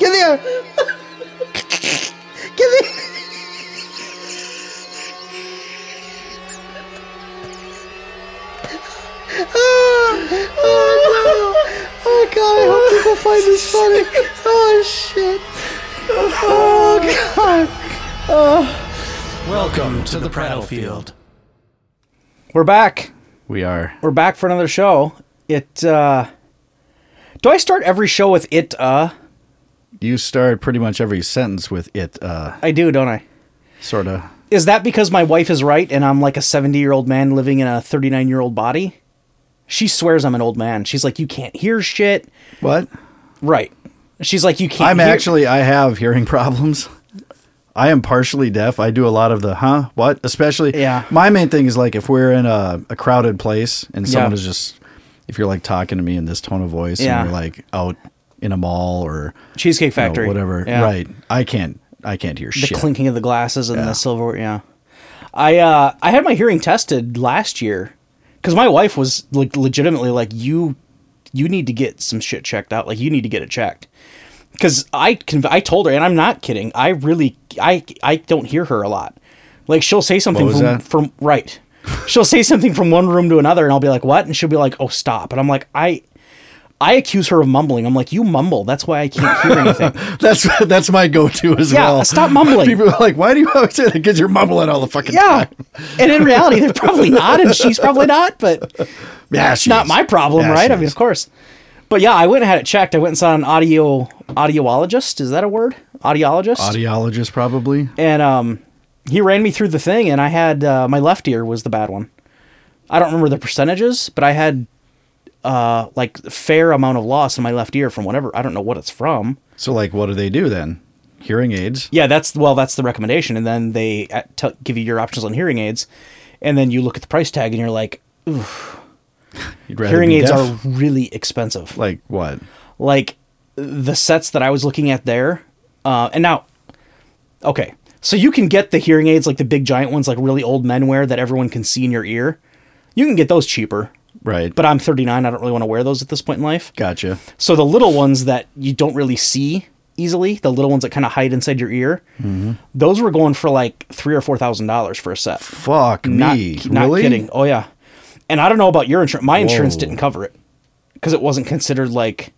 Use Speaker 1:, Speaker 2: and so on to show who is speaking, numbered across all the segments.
Speaker 1: Get there. Get there. Oh, oh, no. oh god, I hope people find this funny. Oh shit. Oh god. Oh.
Speaker 2: Welcome to the Prattle Field.
Speaker 1: We're back.
Speaker 3: We are.
Speaker 1: We're back for another show. It uh Do I start every show with it uh?
Speaker 3: You start pretty much every sentence with it, uh,
Speaker 1: I do, don't I?
Speaker 3: sort of.
Speaker 1: Is that because my wife is right and I'm like a 70-year-old man living in a 39-year-old body? She swears I'm an old man. She's like, "You can't hear shit."
Speaker 3: What?
Speaker 1: Right. She's like, "You can't
Speaker 3: I'm
Speaker 1: hear-
Speaker 3: actually, I have hearing problems. I am partially deaf. I do a lot of the, huh? What? Especially,
Speaker 1: Yeah.
Speaker 3: My main thing is like if we're in a, a crowded place and someone
Speaker 1: Yeah.
Speaker 3: is just, if you're like talking to me in this tone of voice
Speaker 1: Yeah.
Speaker 3: and you're like out in a mall or
Speaker 1: Cheesecake
Speaker 3: you know,
Speaker 1: Factory.
Speaker 3: whatever,
Speaker 1: Yeah.
Speaker 3: right? I can't, I can't hear
Speaker 1: the
Speaker 3: shit.
Speaker 1: The clinking of the glasses and
Speaker 3: Yeah.
Speaker 1: the silverware. Yeah, I uh, I had my hearing tested last year because my wife was like legitimately like you, you need to get some shit checked out. Like you need to get it checked because I can. I told her, and I'm not kidding. I really I I don't hear her a lot. Like she'll say something from from right. She'll say something from one room to another, and I'll be like, "What?" And she'll be like, "Oh, stop!" And I'm like, "I." I accuse her of mumbling. I'm like, you mumble. That's why I can't hear anything.
Speaker 3: That's that's my go-to as
Speaker 1: Yeah,
Speaker 3: well.
Speaker 1: stop mumbling.
Speaker 3: People are like, "Why do you always say that?" Because you're mumbling all the fucking
Speaker 1: Yeah.
Speaker 3: time.
Speaker 1: And in reality, they're probably not, and she's probably not, but
Speaker 3: Yeah,
Speaker 1: it's not my problem,
Speaker 3: Yeah,
Speaker 1: right? I mean,
Speaker 3: is.
Speaker 1: of course. But yeah, I went and had it checked. I went and saw an audio audiologist. Is that a word? Audiologist?
Speaker 3: Audiologist probably.
Speaker 1: and um, he ran me through the thing, and I had uh, my left ear was the bad one. I don't remember the percentages, but I had uh, like fair amount of loss in my left ear from whatever. I don't know what it's from.
Speaker 3: So like, what do they do then? Hearing aids.
Speaker 1: Yeah, that's well, that's the recommendation, and then they uh, tell give you your options on hearing aids, and then you look at the price tag, and you're like, hearing aids
Speaker 3: deaf?
Speaker 1: are really expensive.
Speaker 3: like what?
Speaker 1: Like the sets that I was looking at there, uh, and now, okay, so you can get the hearing aids like the big giant ones, like really old men wear that everyone can see in your ear. You can get those cheaper,
Speaker 3: Right.
Speaker 1: but I'm 39. I don't really want to wear those at this point in life.
Speaker 3: gotcha.
Speaker 1: So the little ones that you don't really see easily, the little ones that kind of hide inside your ear,
Speaker 3: Mm-hmm.
Speaker 1: those were going for like three or four thousand dollars for a set.
Speaker 3: Fuck
Speaker 1: Not,
Speaker 3: me.
Speaker 1: not
Speaker 3: really?
Speaker 1: kidding. Oh yeah. And I don't know about your insurance. My insurance
Speaker 3: Whoa.
Speaker 1: didn't cover it because it wasn't considered like.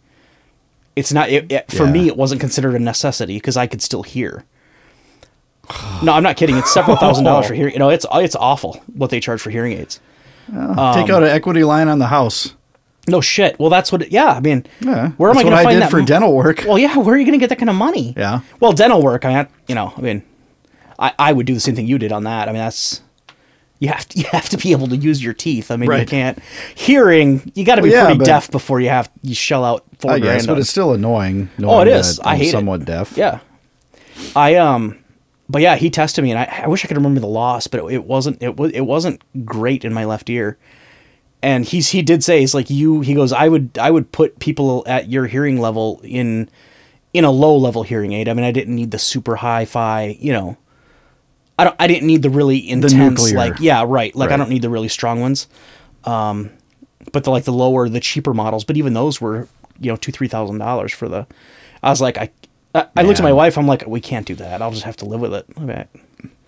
Speaker 1: It's not it, it- for
Speaker 3: Yeah.
Speaker 1: me. It wasn't considered a necessity because I could still hear. No, I'm not kidding. It's several thousand dollars for hearing. You know, it's it's awful what they charge for hearing aids.
Speaker 3: Take
Speaker 1: Um,
Speaker 3: out an equity line on the house.
Speaker 1: No shit. Well, that's what. Yeah, I mean,
Speaker 3: Yeah.
Speaker 1: where am I going to find
Speaker 3: did
Speaker 1: that
Speaker 3: for
Speaker 1: m-
Speaker 3: dental work?
Speaker 1: Well, yeah, where are you going to get that kind of money?
Speaker 3: Yeah.
Speaker 1: Well, dental work, I mean, you know, I mean, I, I would do the same thing you did on that. I mean, that's you have to you have to be able to use your teeth. I mean, you can't hearing. You got to be
Speaker 3: Well, yeah,
Speaker 1: pretty deaf before you have you shell out four
Speaker 3: I
Speaker 1: grand.
Speaker 3: guess, but
Speaker 1: on-
Speaker 3: it's still annoying.
Speaker 1: oh, it is.
Speaker 3: that
Speaker 1: I hate
Speaker 3: somewhat
Speaker 1: it.
Speaker 3: deaf.
Speaker 1: Yeah. I um, but yeah, he tested me, and I, I wish I could remember the loss, but it, it wasn't it was it wasn't great in my left ear. And he's he did say he's like you. He goes, I would I would put people at your hearing level in in a low level hearing aid. I mean, I didn't need the super hi-fi, you know. I don't. I didn't need the really intense,
Speaker 3: nuclear.
Speaker 1: like yeah, right. Like I don't need the really strong ones. Um, but the like the lower, the cheaper models. But even those were you know two three thousand dollars for the. I was like I. I I looked at my wife. I'm like, we can't do that. I'll just have to live with it. Okay.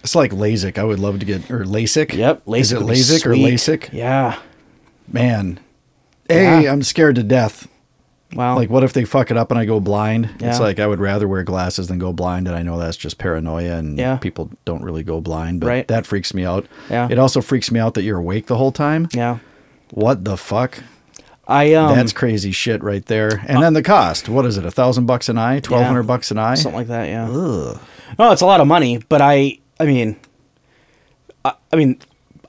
Speaker 3: It's like LASIK. I would love to get or LASIK.
Speaker 1: Yep. LASIK
Speaker 3: Is it
Speaker 1: would be
Speaker 3: LASIK or
Speaker 1: sweet.
Speaker 3: LASIK?
Speaker 1: Yeah.
Speaker 3: Man. A,
Speaker 1: Yeah.
Speaker 3: am scared to death.
Speaker 1: Wow.
Speaker 3: Like, what if they fuck it up and I go blind?
Speaker 1: Yeah.
Speaker 3: It's like I would rather wear glasses than go blind, and I know that's just paranoia, and
Speaker 1: Yeah.
Speaker 3: people don't really go blind, but
Speaker 1: Right.
Speaker 3: that freaks me out.
Speaker 1: Yeah.
Speaker 3: It also freaks me out that you're awake the whole time.
Speaker 1: yeah.
Speaker 3: What the fuck?
Speaker 1: I um.
Speaker 3: That's crazy shit right there. And then the cost. What is it? A thousand bucks an eye? Twelve hundred bucks an eye?
Speaker 1: something like that. Yeah. No, it's a lot of money, but I. I mean. I, I mean.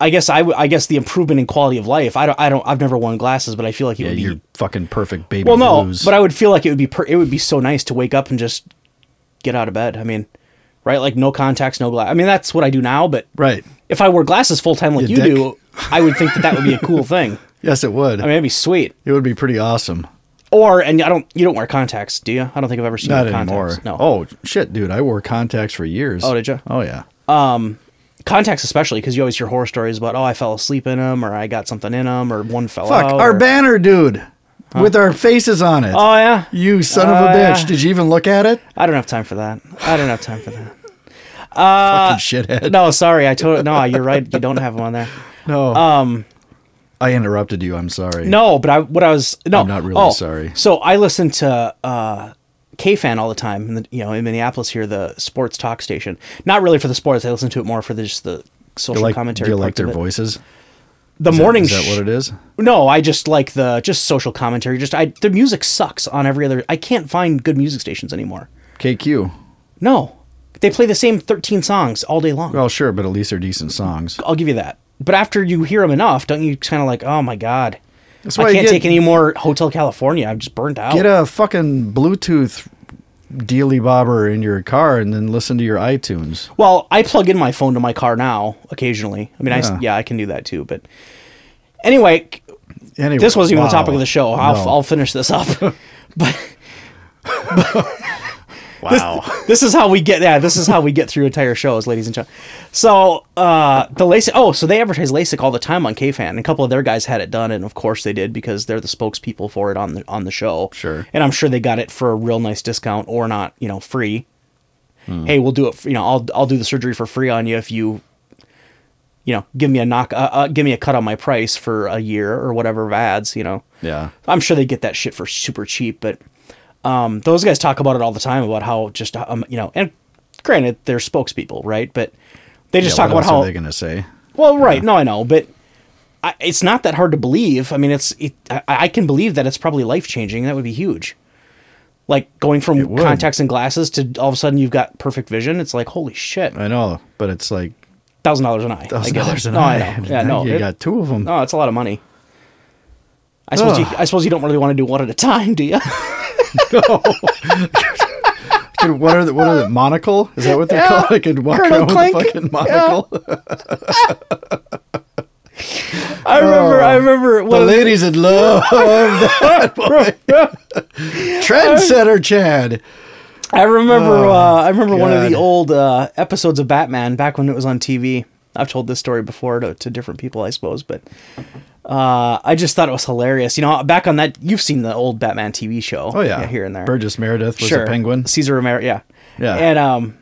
Speaker 1: I guess I, w- I guess the improvement in quality of life. I don't. I don't. I've never worn glasses, but I feel like it
Speaker 3: Yeah,
Speaker 1: would be.
Speaker 3: you're fucking perfect baby
Speaker 1: well, no,
Speaker 3: blues.
Speaker 1: but I would feel like it would be. Per, it would be so nice to wake up and just get out of bed. I mean, right? Like no contacts, no glass. I mean, that's what I do now. But
Speaker 3: right.
Speaker 1: if I wore glasses full time like
Speaker 3: You
Speaker 1: you, do, I would think that that would be a cool thing.
Speaker 3: Yes, it would.
Speaker 1: I mean, it'd be sweet.
Speaker 3: it would be pretty awesome.
Speaker 1: Or and I don't. You don't wear contacts, do you? I don't think I've ever seen
Speaker 3: Not
Speaker 1: you
Speaker 3: anymore.
Speaker 1: contacts. No.
Speaker 3: Oh shit, dude! I wore contacts for years.
Speaker 1: Oh, did you?
Speaker 3: Oh yeah.
Speaker 1: Um, contacts especially because you always hear horror stories about oh I fell asleep in them or I got something in them or one fell
Speaker 3: Fuck
Speaker 1: out.
Speaker 3: our
Speaker 1: or-
Speaker 3: banner, dude. with our faces on it.
Speaker 1: Oh yeah.
Speaker 3: you son of
Speaker 1: Oh,
Speaker 3: a bitch!
Speaker 1: yeah.
Speaker 3: Did you even look at it?
Speaker 1: I don't have time for that. I don't have time for that.
Speaker 3: Fucking shithead.
Speaker 1: No, sorry. I told no. You're right. You don't have them on there.
Speaker 3: No.
Speaker 1: Um,
Speaker 3: I interrupted you. I'm sorry.
Speaker 1: no, but I what I was no.
Speaker 3: I'm not really
Speaker 1: oh,
Speaker 3: sorry.
Speaker 1: So I listen to uh, KFan all the time, in the, you know, in Minneapolis here, the sports talk station. Not really for the sports. I listen to it more for the, just the social
Speaker 3: like,
Speaker 1: commentary.
Speaker 3: do you like their voices?
Speaker 1: The
Speaker 3: Is that-
Speaker 1: morning.
Speaker 3: Is that what it is?
Speaker 1: No, I just like the just social commentary. Just I the music sucks on every other. I can't find good music stations anymore.
Speaker 3: KQ.
Speaker 1: No, they play the same thirteen songs all day long.
Speaker 3: Well, sure, but at least they're decent songs.
Speaker 1: I'll give you that. But after you hear them enough, don't you kind of like, oh my god,
Speaker 3: That's why
Speaker 1: I can't
Speaker 3: get-
Speaker 1: take any more Hotel California. I'm just burnt out.
Speaker 3: Get a fucking Bluetooth dealy bobber in your car and then listen to your iTunes.
Speaker 1: well, I plug in my phone to my car now occasionally. I mean, I s
Speaker 3: Yeah.
Speaker 1: yeah, I can do that too. But anyway,
Speaker 3: Anyway,
Speaker 1: this wasn't even
Speaker 3: wow.
Speaker 1: the topic of the show. I'll,
Speaker 3: No.
Speaker 1: I'll finish this up. but
Speaker 3: wow.
Speaker 1: this is how we get yeah this is how we get through entire shows ladies and gentlemen so uh the LASIK oh so they advertise LASIK all the time on KFan and a couple of their guys had it done and of course they did because they're the spokespeople for it on the on the show
Speaker 3: Sure.
Speaker 1: and I'm sure they got it for a real nice discount or not you know free
Speaker 3: Hmm.
Speaker 1: hey we'll do it for, you know I'll I'll do the surgery for free on you if you you know give me a knock uh, uh, give me a cut on my price for a year or whatever of ads you know
Speaker 3: yeah.
Speaker 1: I'm sure they get that shit for super cheap, but um, those guys talk about it all the time about how just um, you know, and granted they're spokespeople, right? But they just
Speaker 3: Yeah,
Speaker 1: talk
Speaker 3: what
Speaker 1: about
Speaker 3: else
Speaker 1: how
Speaker 3: are they going to say?
Speaker 1: well, right? No, I know, but I, it's not that hard to believe. I mean, it's it, I, I can believe that it's probably life changing. That would be huge. Like going from contacts and glasses to all of a sudden you've got perfect vision. It's like holy shit,
Speaker 3: I know, but it's like
Speaker 1: thousand dollars an eye.
Speaker 3: Thousand dollars an
Speaker 1: no,
Speaker 3: eye.
Speaker 1: I know. Yeah, no,
Speaker 3: you
Speaker 1: it-
Speaker 3: got two of them.
Speaker 1: no, it's a lot of money. I suppose you, I suppose you don't really want to do one at a time, do you?
Speaker 3: Could- what are the, what are the monocle? Is that what they're
Speaker 1: Yeah.
Speaker 3: called? I could walk
Speaker 1: Colonel
Speaker 3: around with a fucking monocle.
Speaker 1: I remember. I remember.
Speaker 3: The
Speaker 1: One of the-
Speaker 3: ladies would love that boy. Trendsetter Chad.
Speaker 1: I remember.
Speaker 3: Oh,
Speaker 1: uh, I remember one of the old uh, episodes of Batman back when it was on TV. I've told this story before to, to different people, I suppose, but uh, I just thought it was hilarious. You know, back on that, you've seen the old Batman TV show.
Speaker 3: Oh yeah,
Speaker 1: here and there.
Speaker 3: Burgess Meredith was
Speaker 1: sure.
Speaker 3: a penguin.
Speaker 1: Cesar Romero, yeah,
Speaker 3: Yeah.
Speaker 1: and um,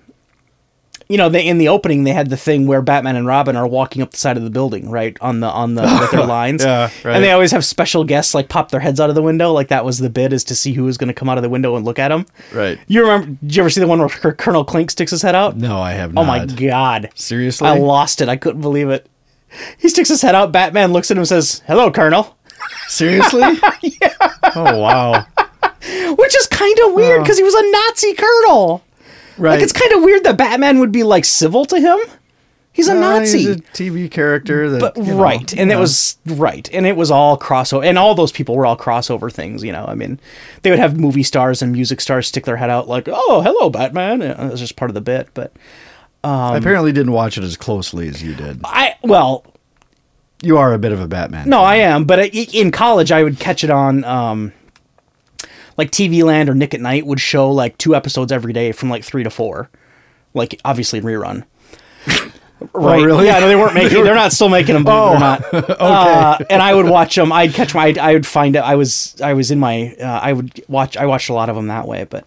Speaker 1: you know, they in the opening they had the thing where Batman and Robin are walking up the side of the building, right on the on the with their lines.
Speaker 3: Yeah, right.
Speaker 1: And they always have special guests like pop their heads out of the window, like that was the bid is to see who was going to come out of the window and look at them.
Speaker 3: Right.
Speaker 1: You remember? Did you ever see the one where Col- Colonel Klink sticks his head out?
Speaker 3: No, I have not.
Speaker 1: Oh my god!
Speaker 3: Seriously?
Speaker 1: I lost it. I couldn't believe it. He sticks his head out. Batman looks at him and says, "Hello, Colonel,"
Speaker 3: Seriously? yeah. Oh wow.
Speaker 1: which is kind of weird because he was a Nazi colonel.
Speaker 3: Right.
Speaker 1: Like it's kind of weird that Batman would be like civil to him. He's a Nazi.
Speaker 3: He's a TV character that.
Speaker 1: but
Speaker 3: you know,
Speaker 1: right and it
Speaker 3: yeah.
Speaker 1: was right and it was all crossover and all those people were all crossover things you know i mean they would have movie stars and music stars stick their head out like oh hello batman it was just part of the bit but
Speaker 3: I apparently didn't watch it as closely as you did.
Speaker 1: i well
Speaker 3: You are a bit of a Batman.
Speaker 1: no
Speaker 3: fan.
Speaker 1: i am but i- in college i would catch it on um like tv land or nick at night would show like two episodes every day from like three to four like obviously in rerun Right.
Speaker 3: Oh, really?
Speaker 1: Yeah, no, they weren't making. They're not still making them. Or not. okay. Uh, and I would watch them. I'd catch my. I'd, I would find it. I was. I was in my. Uh, I would watch. I watched a lot of them that way. But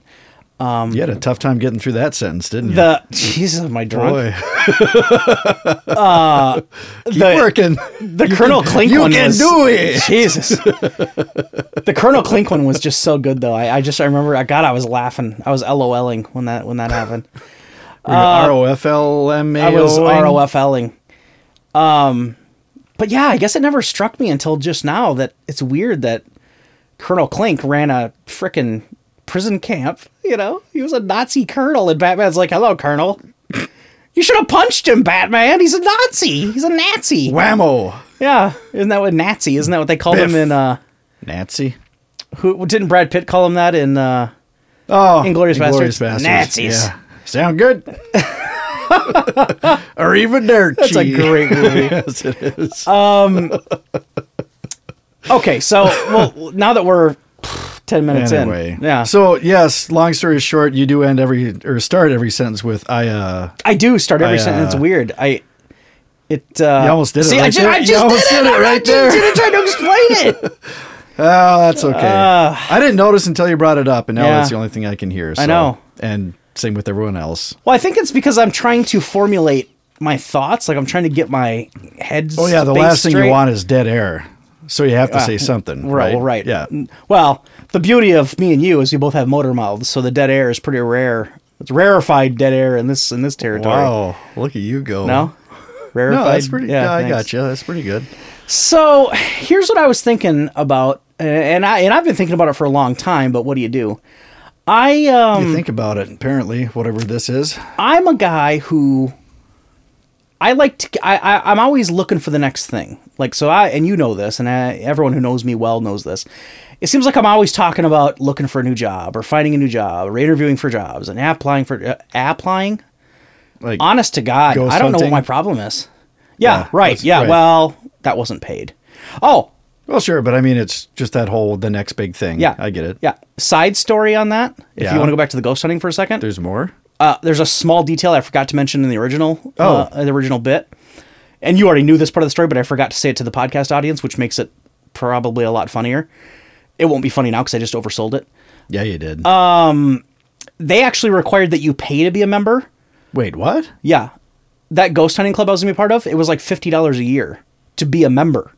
Speaker 1: Um,
Speaker 3: you had a tough time getting through that sentence, didn't you?
Speaker 1: the Jesus, am I drunk?
Speaker 3: Boy, uh,
Speaker 1: the
Speaker 3: working.
Speaker 1: the Colonel Klink
Speaker 3: you
Speaker 1: one
Speaker 3: can
Speaker 1: was,
Speaker 3: do it.
Speaker 1: Jesus. the Colonel Klink one was just so good though. I, I just I remember. I God, I was laughing. I was LOLing when that when that happened.
Speaker 3: Uh, R O F L M A O.
Speaker 1: I was ROFLing. Um, but yeah, I guess it never struck me until just now that it's weird that Colonel Klink ran a frickin' prison camp. You know, he was a Nazi colonel, and Batman's like, "Hello, Colonel." You should have punched him, Batman. He's a Nazi. He's a Nazi.
Speaker 3: Whammo.
Speaker 1: Yeah, isn't that what Nazi? Isn't that what they called him in? uh
Speaker 3: Nazi.
Speaker 1: Who didn't Brad Pitt call him that in? uh
Speaker 3: Oh,
Speaker 1: Inglourious
Speaker 3: Inglourious
Speaker 1: Basterds. Nazis.
Speaker 3: Yeah. Sound good? or even dirt
Speaker 1: That's a great movie.
Speaker 3: yes, it is.
Speaker 1: Okay, so well, now that we're ten minutes
Speaker 3: anyway,
Speaker 1: in, yeah.
Speaker 3: So yes, long story short, you do end every or start every sentence with "I." uh
Speaker 1: I do start every
Speaker 3: I,
Speaker 1: sentence
Speaker 3: uh,
Speaker 1: weird. I it uh
Speaker 3: You almost did it
Speaker 1: see, I
Speaker 3: right
Speaker 1: just,
Speaker 3: there.
Speaker 1: I
Speaker 3: You
Speaker 1: just
Speaker 3: almost
Speaker 1: did it,
Speaker 3: did it
Speaker 1: I
Speaker 3: right
Speaker 1: just
Speaker 3: there.
Speaker 1: didn't try to explain it.
Speaker 3: Oh, that's okay. I didn't notice until you brought it up, and now
Speaker 1: Uh. Yeah.
Speaker 3: that's the only thing I can hear. So.
Speaker 1: know.
Speaker 3: And same with everyone else.
Speaker 1: Well, I think it's because I'm trying to formulate my thoughts. Like I'm trying to get my head.
Speaker 3: Oh yeah, the last thing
Speaker 1: straight.
Speaker 3: you want is dead air. So you have to say something,
Speaker 1: Right.
Speaker 3: right?
Speaker 1: Well, right.
Speaker 3: Yeah.
Speaker 1: Well, the beauty of me and you is we both have motor mouths, so the dead air is pretty rare. It's rarefied dead air in this in this territory.
Speaker 3: Wow, look at you go.
Speaker 1: No. Rarefied.
Speaker 3: no, that's pretty. Yeah, I
Speaker 1: thanks.
Speaker 3: got you. That's pretty good.
Speaker 1: So here's what I was thinking about, and I and I've been thinking about it for a long time. But what do you do? I um
Speaker 3: You think about it. Apparently, whatever this is.
Speaker 1: I'm a guy who I like to. I, I I'm always looking for the next thing. Like so, I and you know this, and I, everyone who knows me well knows this. It seems like I'm always talking about looking for a new job or finding a new job or interviewing for jobs and applying for uh, applying.
Speaker 3: Like
Speaker 1: Honest to God, I don't know what my problem is. Yeah,
Speaker 3: Yeah,
Speaker 1: right. Yeah,
Speaker 3: right.
Speaker 1: well, that wasn't paid. Oh,
Speaker 3: Well, sure, but I mean, it's just that whole the next big thing.
Speaker 1: yeah,
Speaker 3: I get it.
Speaker 1: Yeah. Side story on that. If
Speaker 3: Yeah.
Speaker 1: you want to go back to the ghost hunting for a second,
Speaker 3: There's more.
Speaker 1: Uh, there's a small detail I forgot to mention in the original,
Speaker 3: Oh.
Speaker 1: uh, the original bit, and you already knew this part of the story, but I forgot to say it to the podcast audience, which makes it probably a lot funnier. It won't be funny now because I just oversold it.
Speaker 3: Yeah, you did.
Speaker 1: Uh, They actually required that you pay to be a member.
Speaker 3: Wait, what?
Speaker 1: Yeah, that ghost hunting club I was gonna be part of, it was like fifty dollars a year to be a member.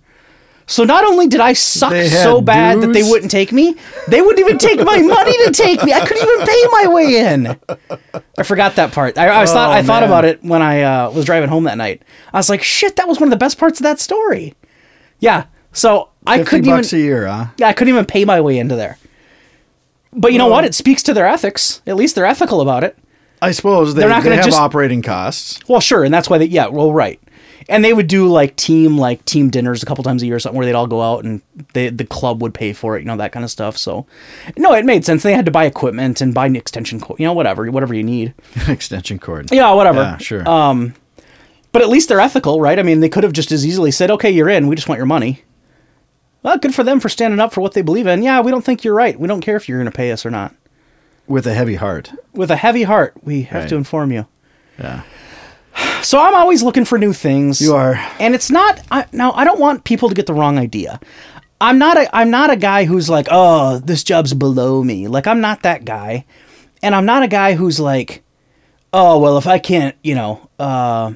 Speaker 1: So not only did I suck so bad that they wouldn't take me, they wouldn't even take my money to take me. I couldn't even pay my way in. I forgot that part. I, I was thought I
Speaker 3: Oh,
Speaker 1: thought about it when I uh, was driving home that night. I was like, shit, that was one of the best parts of that story. Yeah. So I couldn't even.
Speaker 3: a year, huh?
Speaker 1: Yeah, I couldn't even pay my way into there. But you know what? It speaks to their ethics. At least they're ethical about it.
Speaker 3: I suppose they,
Speaker 1: They're not gonna
Speaker 3: have
Speaker 1: just-
Speaker 3: operating costs.
Speaker 1: Well, sure, and that's why they yeah, well, right. And they would do like team like team dinners a couple times a year or something where they'd all go out and they, the club would pay for it, you know, that kind of stuff. So, no, it made sense. They had to buy equipment and buy an extension cord, you know, whatever, whatever you need.
Speaker 3: Extension cord.
Speaker 1: Yeah, whatever.
Speaker 3: Yeah, sure.
Speaker 1: Um, but at least they're ethical, right? I mean, they could have just as easily said, "Okay, you're in. We just want your money." Well, good for them for standing up for what they believe in. Yeah, we don't think you're right. We don't care if you're going to pay us or not.
Speaker 3: With a heavy heart.
Speaker 1: With a heavy heart, we have
Speaker 3: Right.
Speaker 1: to inform you.
Speaker 3: Yeah.
Speaker 1: So I'm always looking for new things.
Speaker 3: You are.
Speaker 1: and it's not. I, now I don't want people to get the wrong idea. I'm not a. I'm not a guy who's like, oh, this job's below me. Like I'm not that guy, and I'm not a guy who's like, oh, well, if I can't, you know, uh,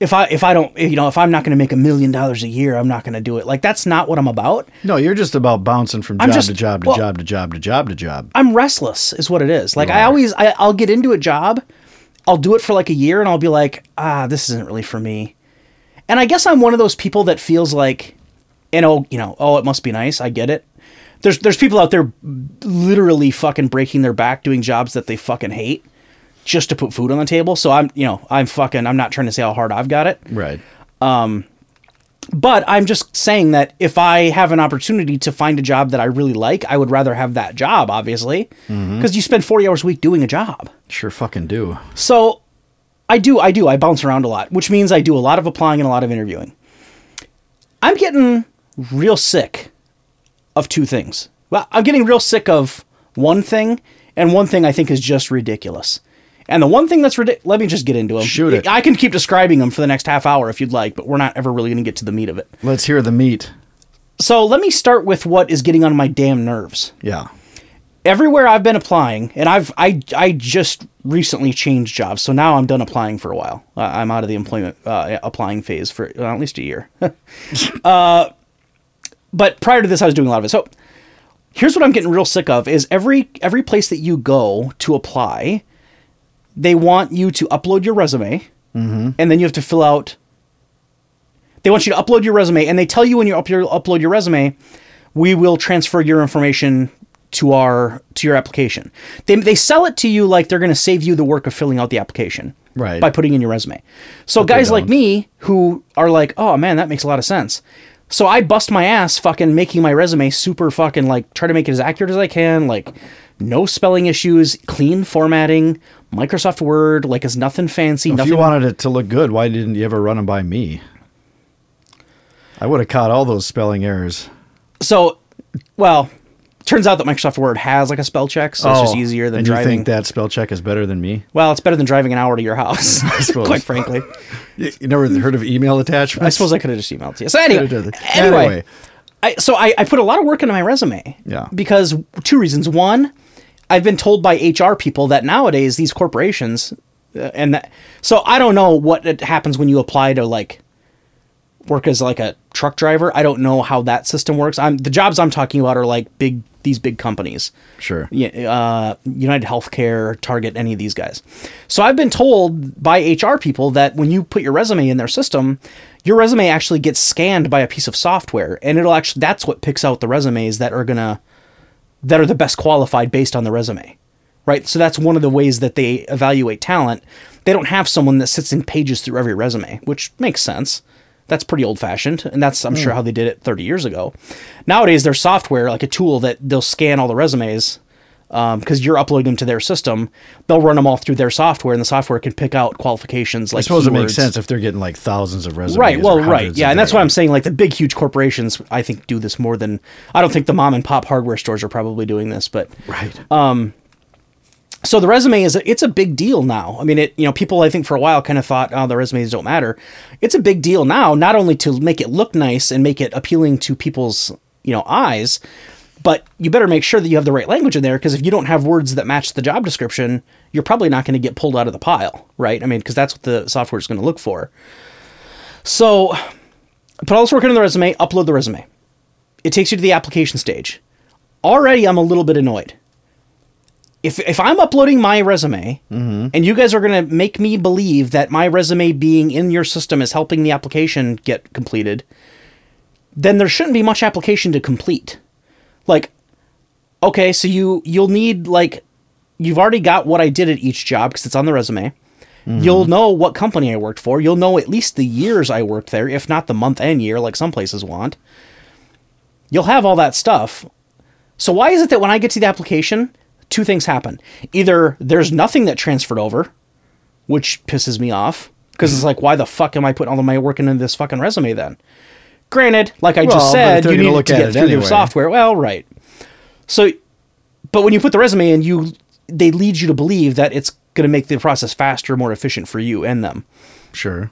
Speaker 1: if I if I don't, you know, if I'm not going to make a million dollars a year, I'm not going to do it. Like that's not what I'm about.
Speaker 3: No, you're just about bouncing from job
Speaker 1: just-
Speaker 3: to job to
Speaker 1: well-
Speaker 3: job to job to job to job.
Speaker 1: I'm restless, is what it is. Like I always, I, I'll get into a job, I'll do it for like a year, and I'll be like, ah, this isn't really for me. And I guess I'm one of those people that feels like, and oh, you know, oh, it must be nice. I get it. There's there's people out there literally fucking breaking their back doing jobs that they fucking hate just to put food on the table. So I'm, you know, I'm fucking. I'm not trying to say how hard I've got it.
Speaker 3: Right.
Speaker 1: But I'm just saying that if I have an opportunity to find a job that I really like, I would rather have that job, obviously, mm-hmm. because you spend 40 hours a week doing a job.
Speaker 3: Sure fucking do.
Speaker 1: So I do, I do, I bounce around a lot, which means I do a lot of applying and a lot of interviewing. I'm getting real sick of two things. Well, I'm getting real sick of one thing, and one thing I think is just ridiculous. And the one thing that's ridiculous, let me just get into them.
Speaker 3: Shoot it.
Speaker 1: I can keep describing them for the next half hour if you'd like, but we're not ever really going to get to the meat of it.
Speaker 3: Let's hear the meat.
Speaker 1: So let me start with what is getting on my damn nerves.
Speaker 3: Yeah.
Speaker 1: Everywhere I've been applying, and I've I I just recently changed jobs, so now I'm done applying for a while. Uh, I'm out of the employment uh, applying phase for uh, at least a year. uh, but prior to this, I was doing a lot of it. So here's what I'm getting real sick of: is every every place that you go to apply, they want you to upload your resume, mm-hmm. and then you have to fill out they want you to upload your resume, and they tell you when you up your, upload your resume, we will transfer your information to our to your application. They they sell it to you like they're going to save you the work of filling out the application,
Speaker 3: Right.
Speaker 1: By putting in your resume. So
Speaker 3: they
Speaker 1: guys like me who are like, oh man, that makes a lot of sense. So I bust my ass fucking making my resume super fucking like try to make it as accurate as I can, like no spelling issues, clean formatting, Microsoft Word, like it's nothing fancy,
Speaker 3: If
Speaker 1: nothing
Speaker 3: you wanted it to look good, why didn't you ever run them by me? I would have caught all those spelling errors.
Speaker 1: so well turns out that microsoft word has like a spell check so it's just oh, easier than
Speaker 3: Oh, and
Speaker 1: driving
Speaker 3: you think that spell check is better than me?
Speaker 1: well it's better than driving an hour to your house
Speaker 3: suppose.
Speaker 1: quite frankly
Speaker 3: You, you never heard of email attachments?
Speaker 1: i suppose i could have just emailed to you so anyway
Speaker 3: Anyway.
Speaker 1: anyway I so I, I put a lot of work into my resume.
Speaker 3: Yeah.
Speaker 1: Because two reasons. One, I've been told by HR people that nowadays these corporations, uh, and that, so I don't know what it happens when you apply to like work as like a truck driver. I don't know how that system works. I'm the jobs I'm talking about are like big these big companies.
Speaker 3: Sure.
Speaker 1: Yeah, uh, United Healthcare, Target, any of these guys. So I've been told by HR people that when you put your resume in their system, your resume actually gets scanned by a piece of software, and it'll actually that's what picks out the resumes that are gonna that are the best qualified based on the resume, right? So that's one of the ways that they evaluate talent. They don't have someone that sits in pages through every resume, which makes sense. That's pretty old fashioned, and that's I'm sure hmm. how they did it 30 years ago. Nowadays, there's software like a tool that they'll scan all the resumes because you're uploading them to their system. They'll run them all through their software, and the software can pick out qualifications. Like
Speaker 3: I suppose it makes sense if they're getting like thousands of resumes.
Speaker 1: Right. Well, right. Yeah, and that's what I'm saying. Like the big, huge corporations, I think do this more than I don't think the mom and pop hardware stores are probably doing this, but
Speaker 3: Right.
Speaker 1: Um, so the resume is a, it's a big deal now. I mean, it you know people I think for a while kind of thought oh the resumes don't matter. It's a big deal now, not only to make it look nice and make it appealing to people's you know eyes, but you better make sure that you have the right language in there because if you don't have words that match the job description, you're probably not going to get pulled out of the pile, right? I mean, because that's what the software is going to look for. So, put all this work into the resume, upload the resume. It takes you to the application stage. Already, I'm a little bit annoyed if if I'm uploading my resume mm-hmm. and you guys are going to make me believe that my resume being in your system is helping the application get completed, then there shouldn't be much application to complete. Like okay, so you you'll need like you've already got what I did at each job because it's on the resume. Mm-hmm. You'll know what company I worked for. You'll know at least the years I worked there, if not the month and year, like some places want. You'll have all that stuff. So why is it that when I get to the application, two things happen? Either there's nothing that transferred over, which pisses me off because it's mm-hmm. like, why the fuck am I putting all of my work into this fucking resume then? Granted, like I
Speaker 3: Well,
Speaker 1: just said, you need
Speaker 3: look
Speaker 1: to
Speaker 3: at
Speaker 1: get through
Speaker 3: anyway.
Speaker 1: the software. Well, right. So, but when you put the resume in, you they lead you to believe that it's going to make the process faster, more efficient for you and them.
Speaker 3: Sure.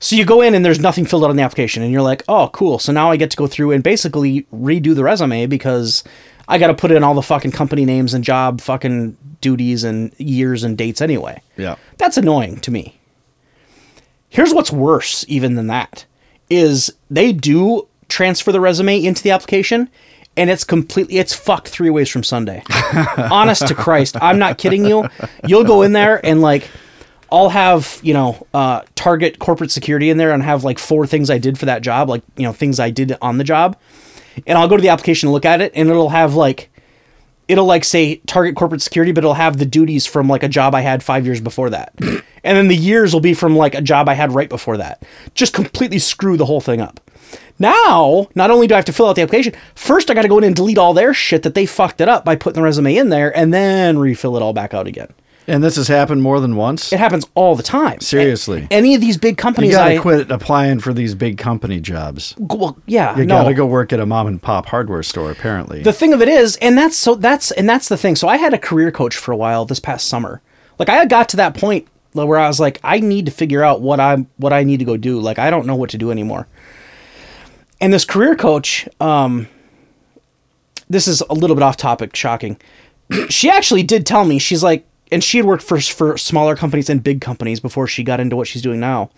Speaker 1: So you go in and there's nothing filled out on the application, and you're like, oh, cool. So now I get to go through and basically redo the resume because I got to put in all the fucking company names and job fucking duties and years and dates anyway.
Speaker 3: Yeah.
Speaker 1: That's annoying to me. Here's what's worse even than that is they do transfer the resume into the application and it's completely it's fucked three ways from Sunday. Honest to Christ, I'm not kidding you. You'll go in there and like I'll have, you know, uh, target corporate security in there and have like four things I did for that job, like, you know, things I did on the job. And I'll go to the application and look at it and it'll have like it'll like say target corporate security, but it'll have the duties from like a job I had five years before that. And then the years will be from like a job I had right before that. Just completely screw the whole thing up. Now, not only do I have to fill out the application, first I got to go in and delete all their shit that they fucked it up by putting the resume in there and then refill it all back out again.
Speaker 3: And this has happened more than once.
Speaker 1: It happens all the time.
Speaker 3: Seriously.
Speaker 1: A- any of these big companies, You
Speaker 3: gotta
Speaker 1: I
Speaker 3: quit applying for these big company jobs.
Speaker 1: well, yeah,
Speaker 3: You
Speaker 1: no.
Speaker 3: gotta go work at a mom and pop hardware store. Apparently,
Speaker 1: The thing of it is, and that's so that's and that's the thing. So I had a career coach for a while this past summer. Like I got to that point where I was like, I need to figure out what I'm what I need to go do. Like I don't know what to do anymore. And this career coach, um, this is a little bit off topic, shocking. she actually did tell me she's like, and she had worked for for smaller companies and big companies before she got into what she's doing now.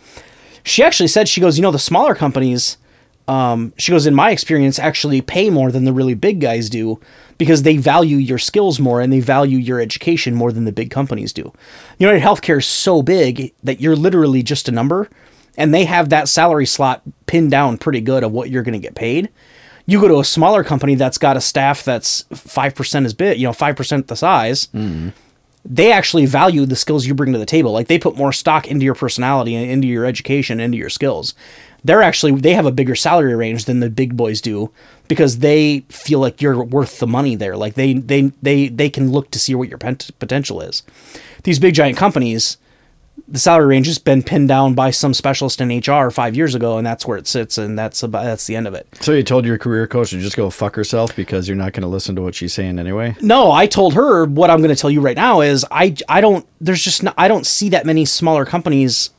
Speaker 1: She actually said she goes, you know, the smaller companies um, she goes, in my experience, actually pay more than the really big guys do because they value your skills more and they value your education more than the big companies do. United Healthcare is so big that you're literally just a number, and they have that salary slot pinned down pretty good of what you're going to get paid. You go to a smaller company that's got a staff that's five percent as big, you know, five percent the size they actually value the skills you bring to the table. Like they put more stock into your personality and into your education, into your skills. They're actually they have a bigger salary range than the big boys do because they feel like you're worth the money there. Like they they they they can look to see what your potential is. These big giant companies, the salary range has been pinned down by some specialist in HR five years ago, and that's where it sits, and that's about that's the end of it.
Speaker 3: so you told your career coach to just go fuck herself because you're not going to listen to what she's saying anyway.
Speaker 1: No, I told her what I'm going to tell you right now is I I don't there's just not, I don't see that many smaller companies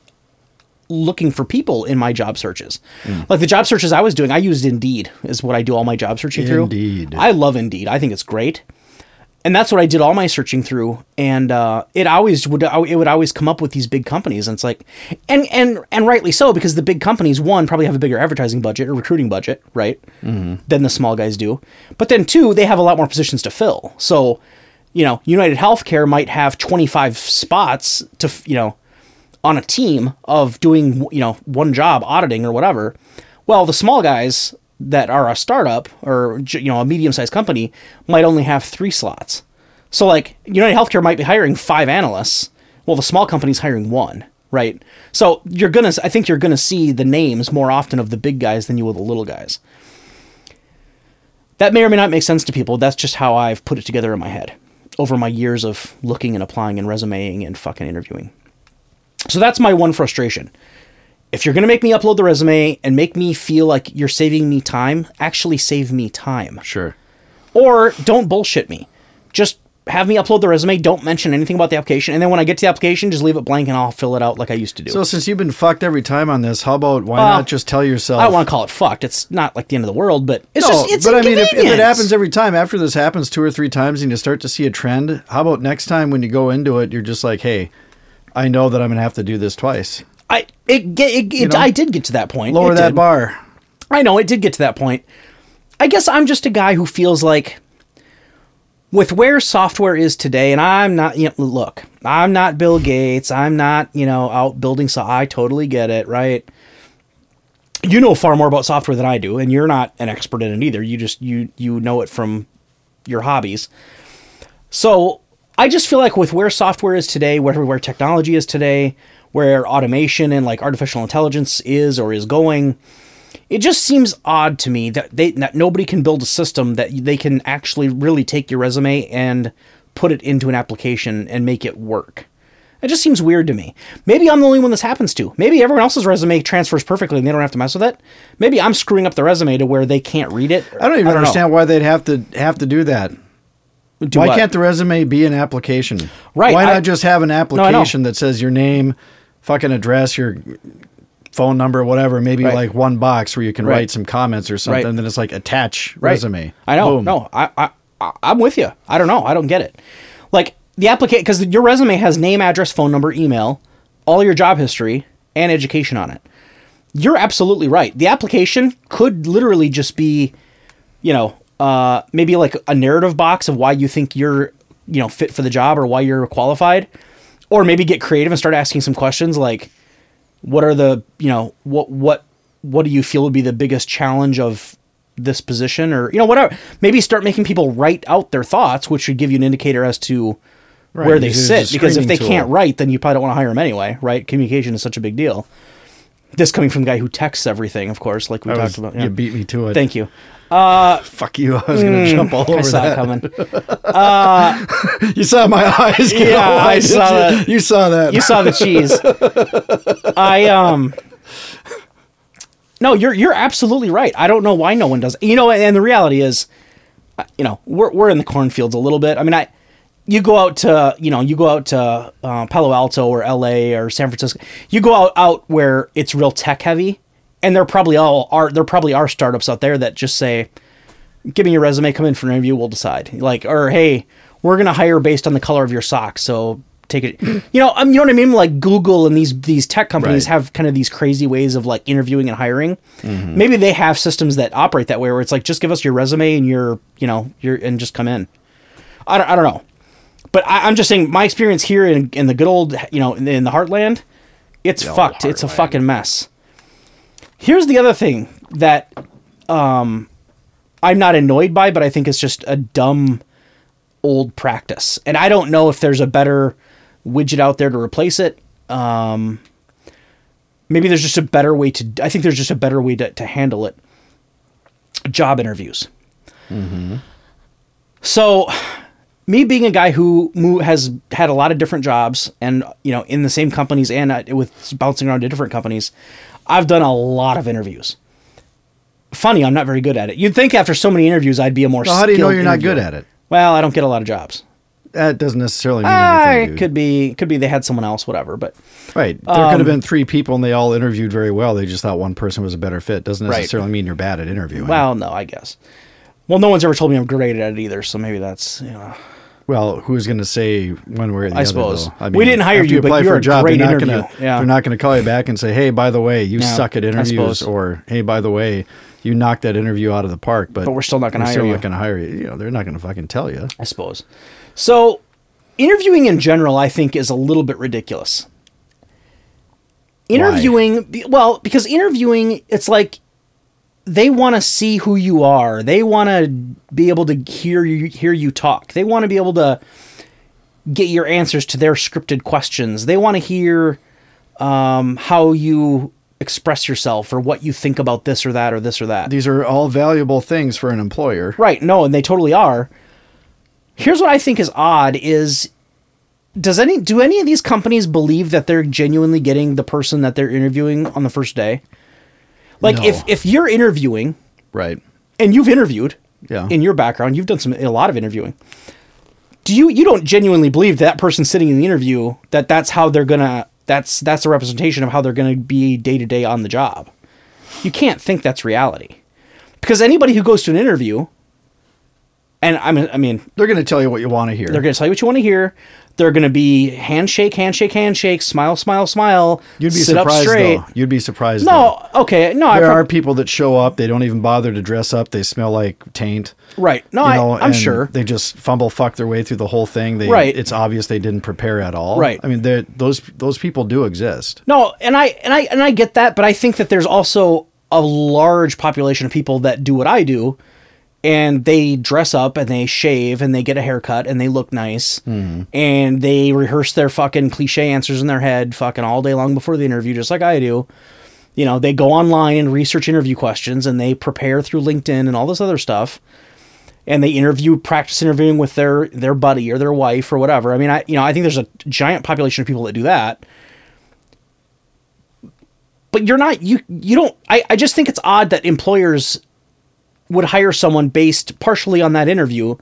Speaker 1: looking for people in my job searches.
Speaker 3: Mm.
Speaker 1: Like the job searches I was doing, I used Indeed is what I do all my job searching through.
Speaker 3: Indeed.
Speaker 1: I love Indeed. I think it's great. And that's what I did all my searching through, and uh, it always would it would always come up with these big companies, and it's like, and and and rightly so because the big companies one probably have a bigger advertising budget or recruiting budget, right, than the small guys do, but then two they have a lot more positions to fill. So, you know, United Healthcare might have twenty five spots to you know on a team of doing you know one job auditing or whatever. Well the small guys that are a startup or you know a medium-sized company might only have three slots. So like united healthcare might be hiring five analysts. Well the small company's hiring one right? So you're gonna i think you're gonna see the names more often of the big guys than you will the little guys. That may or may not make sense to people. That's just how i've put it together in my head over my years of looking and applying and resumeing and fucking interviewing so that's my one frustration. If you're going to make me upload the resume and make me feel like you're saving me time, actually save me time.
Speaker 3: Sure.
Speaker 1: Or don't bullshit me. Just have me upload the resume, don't mention anything about the application, and then when I get to the application, just leave it blank and I'll fill it out like I used to do.
Speaker 3: So since you've been fucked every time on this, how about why
Speaker 1: Well,
Speaker 3: not just tell yourself?
Speaker 1: I don't want to call it fucked. It's not like the end of the world, but it's
Speaker 3: no,
Speaker 1: just it's
Speaker 3: but I mean, if, if it happens every time, after this happens two or three times, and you start to see a trend, how about next time when you go into it, you're just like, hey, I know that I'm gonna have to do this twice.
Speaker 1: I it, it, it
Speaker 3: know?
Speaker 1: I did get to that point.
Speaker 3: Lower
Speaker 1: It
Speaker 3: that
Speaker 1: did.
Speaker 3: bar.
Speaker 1: I know it did get to that point. I guess I'm just a guy who feels like with where software is today, and I'm not, you know, look, I'm not Bill Gates. I'm not, you know, out building. So I totally get it, right? You know far more about software than I do, and you're not an expert in it either. You just you you know it from your hobbies. So I just feel like with where software is today, where where technology is today, where automation and like artificial intelligence is or is going, it just seems odd to me that they that nobody can build a system that they can actually really take your resume and put it into an application and make it work. It just seems weird to me. Maybe I'm the only one this happens to. Maybe everyone else's resume transfers perfectly and they don't have to mess with it. Maybe I'm screwing up the resume to where they can't read it.
Speaker 3: I don't even
Speaker 1: know.
Speaker 3: understand why they'd have to have to do that.
Speaker 1: Do
Speaker 3: why
Speaker 1: what?
Speaker 3: can't the resume be an application?
Speaker 1: Right,
Speaker 3: Why
Speaker 1: I-
Speaker 3: not just have an application that says your name, fucking address, your phone number, whatever, maybe
Speaker 1: Right.
Speaker 3: like one box where you can
Speaker 1: Right.
Speaker 3: write some comments or something,
Speaker 1: Right.
Speaker 3: and then it's like attach resume.
Speaker 1: I know.
Speaker 3: Boom.
Speaker 1: No, I, I, I, I'm with you. I don't know. I don't get it. Like the application, because your resume has name, address, phone number, email, all your job history, and education on it. You're absolutely right. The application could literally just be, you know, uh, maybe like a narrative box of why you think you're, you know, fit for the job or why you're qualified, or maybe get creative and start asking some questions like, what are the you know what what what do you feel would be the biggest challenge of this position? Or you know whatever. Maybe start making people write out their thoughts which should give you an indicator as to
Speaker 3: Right,
Speaker 1: where they sit. Because if they
Speaker 3: screening
Speaker 1: can't write then you probably don't want to hire them anyway right? Communication is such a big deal this coming from the guy who texts everything of course like we
Speaker 3: I
Speaker 1: talked
Speaker 3: was-
Speaker 1: about
Speaker 3: You beat me to it.
Speaker 1: thank you
Speaker 3: Fuck you. I was going to jump all
Speaker 1: Mm, I
Speaker 3: over
Speaker 1: saw
Speaker 3: that.
Speaker 1: it coming.
Speaker 3: You saw my eyes
Speaker 1: Yeah, I
Speaker 3: wide, didn't
Speaker 1: saw
Speaker 3: you?
Speaker 1: that.
Speaker 3: You saw that.
Speaker 1: You saw the cheese. I um. No, you're you're absolutely right. I don't know why no one does. You know, and the reality is, uh, you know, we're we're in the cornfields a little bit. I mean, I you go out to you know you go out to uh, Palo Alto or L.A. or San Francisco. You go out out where it's real tech heavy, and there probably all are there probably are startups out there that just say, "Give me your resume, come in for an interview, we'll decide." Like, or hey, we're gonna hire based on the color of your socks, so take it. You know, um, you know what I mean? Like Google and these these tech companies
Speaker 3: Right.
Speaker 1: have kind of these crazy ways of like interviewing and hiring. Maybe they have systems that operate that way, where it's like just give us your resume and your you know your and just come in. I don't, I don't know, but I, I'm just saying my experience here in in the good old you know in, in the heartland, it's
Speaker 3: old
Speaker 1: fucked. It's a fucking mess. Here's the other thing that um, I'm not annoyed by, but I think it's just a dumb old practice. And I don't know if there's a better widget out there to replace it. Um, maybe there's just a better way to. I think there's just a better way to, to handle it. Job interviews. So, me being a guy who has had a lot of different jobs, and you know, in the same companies and uh, with bouncing around to different companies, I've done a lot of interviews. Funny, I'm not very good at it. You'd think after so many interviews, I'd be a more.
Speaker 3: Well, how do you know you're not good at it?
Speaker 1: Well, I don't get a lot of jobs.
Speaker 3: that doesn't necessarily mean
Speaker 1: Ah,
Speaker 3: anything.
Speaker 1: it could be could be they had someone else, whatever. But
Speaker 3: Right. There
Speaker 1: Um,
Speaker 3: could have been three people and they all interviewed very well. They just thought one person was a better fit. Doesn't
Speaker 1: Right.
Speaker 3: necessarily mean you're bad at interviewing.
Speaker 1: well, no, I guess. Well, no one's ever told me I'm great at it either, so maybe that's you know.
Speaker 3: Well, who's going to say one way or the
Speaker 1: I
Speaker 3: other?
Speaker 1: suppose.
Speaker 3: though?
Speaker 1: We didn't hire
Speaker 3: after
Speaker 1: you, but
Speaker 3: apply
Speaker 1: you're
Speaker 3: for
Speaker 1: a
Speaker 3: a job.
Speaker 1: great
Speaker 3: they're not
Speaker 1: interview.
Speaker 3: Gonna,
Speaker 1: Yeah.
Speaker 3: They're not going to call you back and say, "Hey, by the way, you
Speaker 1: Yeah,
Speaker 3: suck at
Speaker 1: I
Speaker 3: interviews,"
Speaker 1: suppose.
Speaker 3: or "Hey, by the way, you knocked that interview out of the park." But
Speaker 1: But we're still not gonna
Speaker 3: we're
Speaker 1: hire
Speaker 3: still
Speaker 1: you.
Speaker 3: not going to hire you. You know, they're not going to fucking tell you.
Speaker 1: I suppose. So, interviewing in general, I think, is a little bit ridiculous. Interviewing, be- well, because interviewing, it's like they want to see who you are. They want to be able to hear you hear you talk. They want to be able to get your answers to their scripted questions. They want to hear um, how you express yourself or what you think about this or that or this or that.
Speaker 3: These are all valuable things for an employer.
Speaker 1: Right. No, and they totally are. Here's what I think is odd is does any do any of these companies believe that they're genuinely getting the person that they're interviewing on the first day? Like
Speaker 3: No.
Speaker 1: if if you're interviewing
Speaker 3: Right.
Speaker 1: and you've interviewed
Speaker 3: Yeah.
Speaker 1: in your background, you've done some a lot of interviewing. Do you you don't genuinely believe that person sitting in the interview that that's how they're to that's that's a representation of how they're going to be day to day on the job? You can't think that's reality. Because anybody who goes to an interview and I mean I mean
Speaker 3: They're going to tell you what you want to hear.
Speaker 1: they're going to tell you what you want to hear. They're going to be handshake, handshake, handshake, smile, smile, smile.
Speaker 3: You'd be surprised though. You'd be surprised.
Speaker 1: No, okay, no,
Speaker 3: though.
Speaker 1: I
Speaker 3: there
Speaker 1: prob-
Speaker 3: are people that show up. They don't even bother to dress up. They smell like taint.
Speaker 1: right. No,
Speaker 3: you
Speaker 1: I,
Speaker 3: know,
Speaker 1: I'm sure.
Speaker 3: they just fumble fuck their way through the whole thing. They,
Speaker 1: Right.
Speaker 3: It's obvious they didn't prepare at all.
Speaker 1: Right.
Speaker 3: I mean, those those people do exist.
Speaker 1: No, and I and I and I get that, but I think that there's also a large population of people that do what I do and they dress up and they shave and they get a haircut and they look nice hmm. and they rehearse their fucking cliche answers in their head fucking all day long before the interview just like I do. You know, they go online and research interview questions and they prepare through LinkedIn and all this other stuff. And they interview practice interviewing with their their buddy or their wife or whatever. I mean, I you know, I think there's a giant population of people that do that but you're not you you don't I, I just think it's odd that employers would hire someone based partially on that interview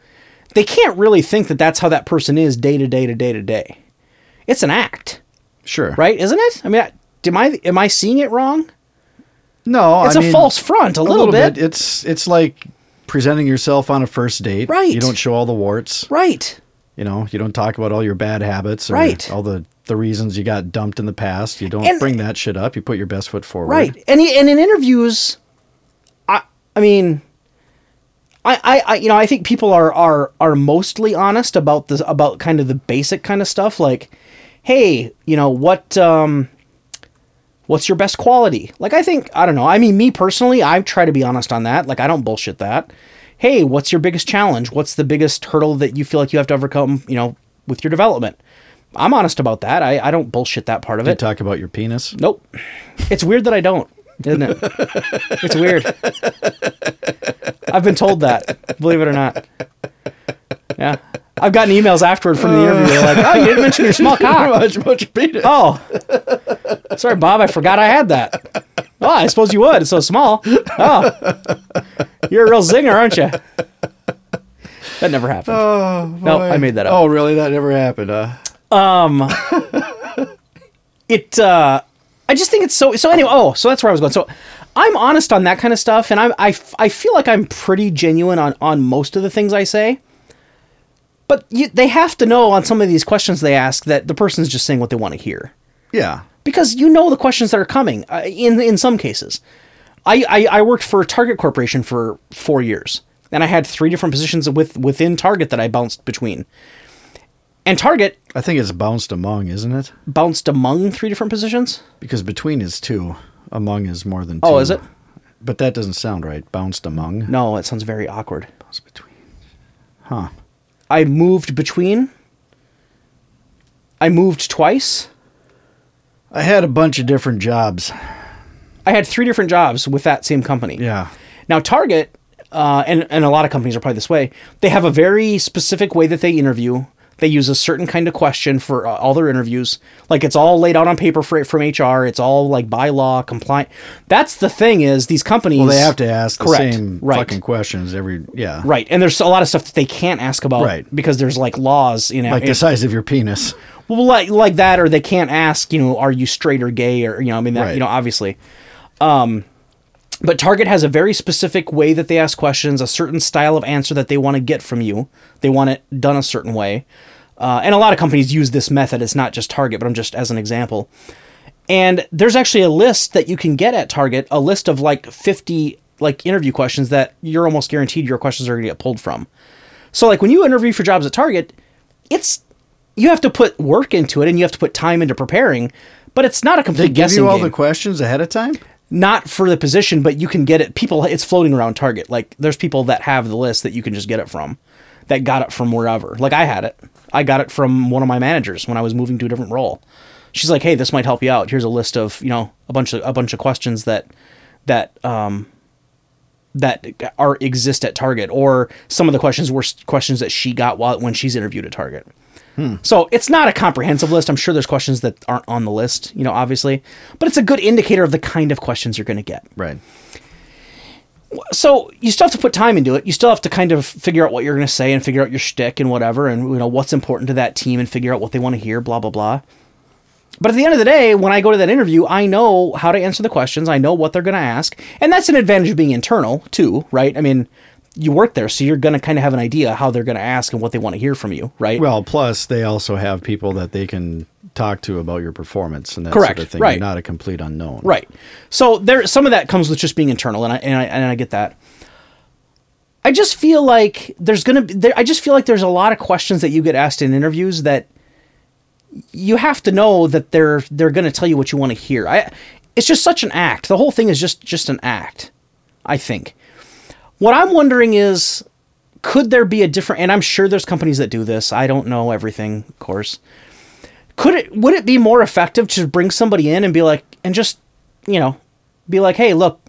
Speaker 1: they can't really think that that's how that person is day to day to day to day it's an act
Speaker 3: Sure.
Speaker 1: right isn't it i mean I- am i am i seeing it wrong
Speaker 3: No,
Speaker 1: it's
Speaker 3: a
Speaker 1: a false front a,
Speaker 3: A
Speaker 1: little, bit.
Speaker 3: It's it's like presenting yourself on a first date.
Speaker 1: Right.
Speaker 3: You don't show all the warts.
Speaker 1: right
Speaker 3: You know, you don't talk about all your bad habits or
Speaker 1: Right.
Speaker 3: all the the reasons you got dumped in the past. You don't
Speaker 1: And-
Speaker 3: bring that shit up. You put your best foot forward.
Speaker 1: right and and in interviews i i mean I, I, I you know I think people are are are mostly honest about this about kind of the basic kind of stuff like hey you know what um what's your best quality? Like I think I don't know. I mean me personally I try to be honest on that. Like I don't bullshit that. Hey what's your biggest challenge? What's the biggest hurdle that you feel like you have to overcome you know with your development? I'm honest about that. I, I don't bullshit that part of it.
Speaker 3: Did You
Speaker 1: it.
Speaker 3: talk about your penis.
Speaker 1: Nope. It's weird that I don't, isn't it? it's weird. I've been told that, believe it or not. Yeah. I've gotten emails afterward from the interview. They're like, oh, you didn't mention your small cock.
Speaker 3: Much your penis.
Speaker 1: Oh. Sorry, Bob. I forgot I had that. Oh, I suppose you would. It's so small. Oh. You're a real zinger, aren't you? That never happened. no, I made that up.
Speaker 3: Oh, really? That never happened, huh?
Speaker 1: it uh i just think it's so so anyway oh so that's where i was going. So i'm honest on that kind of stuff and i'm I, f- I feel like i'm pretty genuine on on most of the things i say. But you, they have to know on some of these questions they ask that the person's just saying what they want to hear.
Speaker 3: Yeah.
Speaker 1: because you know the questions that are coming uh, in in some cases. I, I i worked for target corporation for four years and i had three different positions with within target that i bounced between and target
Speaker 3: I think it's bounced among, isn't it?
Speaker 1: bounced among three different positions
Speaker 3: Because between is two, among is more than two.
Speaker 1: Oh, is it?
Speaker 3: But that doesn't sound right. Bounced among.
Speaker 1: no it sounds very awkward
Speaker 3: Bounced between. Huh.
Speaker 1: I moved between. I moved twice.
Speaker 3: I had a bunch of different jobs.
Speaker 1: I had three different jobs with that same company.
Speaker 3: Yeah.
Speaker 1: Now Target, uh, and and a lot of companies are probably this way. They have a very specific way that they interview. They use a certain kind of question for uh, all their interviews. Like it's all laid out on paper for, from HR. It's all like by law compliant. That's the thing is these companies.
Speaker 3: Well, they have to ask the same
Speaker 1: Right.
Speaker 3: fucking questions every yeah.
Speaker 1: Right, and there's a lot of stuff that they can't ask about
Speaker 3: Right.
Speaker 1: because there's like laws, you know,
Speaker 3: Like the size of your penis.
Speaker 1: well, like like that, or they can't ask, you know, are you straight or gay, or you know, I mean, that,
Speaker 3: Right.
Speaker 1: you know, obviously. Um, but Target has a very specific way that they ask questions, a certain style of answer that they want to get from you. They want it done a certain way, uh, and a lot of companies use this method. It's not just Target, but I'm just as an example. And there's actually a list that you can get at Target, a list of like 50 like interview questions that you're almost guaranteed your questions are going to get pulled from. So like when you interview for jobs at Target, it's you have to put work into it and you have to put time into preparing, but it's not a complete
Speaker 3: They give
Speaker 1: guessing
Speaker 3: you all
Speaker 1: game.
Speaker 3: the questions ahead of time?
Speaker 1: Not for the position, but you can get it. People, it's floating around Target. Like there's people that have the list that you can just get it from, that got it from wherever. Like I had it. I got it from one of my managers when I was moving to a different role. She's like, "Hey, this might help you out. Here's a list of you know a bunch of a bunch of questions that that um that are exist at Target, or some of the questions were questions that she got while when she's interviewed at Target. So it's not a comprehensive list. I'm sure there's questions that aren't on the list, you know, obviously, but it's a good indicator of the kind of questions you're going to get.
Speaker 3: Right.
Speaker 1: So you still have to put time into it. You still have to kind of figure out what you're going to say and figure out your shtick and whatever, and you know what's important to that team and figure out what they want to hear. Blah blah blah. But at the end of the day, when I go to that interview, I know how to answer the questions. I know what they're going to ask, and that's an advantage of being internal too, right? I mean, you work there, so you're going to kind of have an idea how they're going to ask and what they want to hear from you, right?
Speaker 3: Well, plus they also have people that they can talk to about your performance and that
Speaker 1: Correct,
Speaker 3: sort of thing.
Speaker 1: right.
Speaker 3: You're not a complete unknown.
Speaker 1: Right. So there, some of that comes with just being internal, and I and I, and I get that. I just feel like there's gonna be. There, I just feel like there's a lot of questions that you get asked in interviews that you have to know that they're they're gonna tell you what you want to hear. I. It's just such an act. The whole thing is just just an act. I think. What I'm wondering is, could there be a different? And I'm sure there's companies that do this. I don't know everything, of course could it would it be more effective to bring somebody in and be like and just you know be like hey look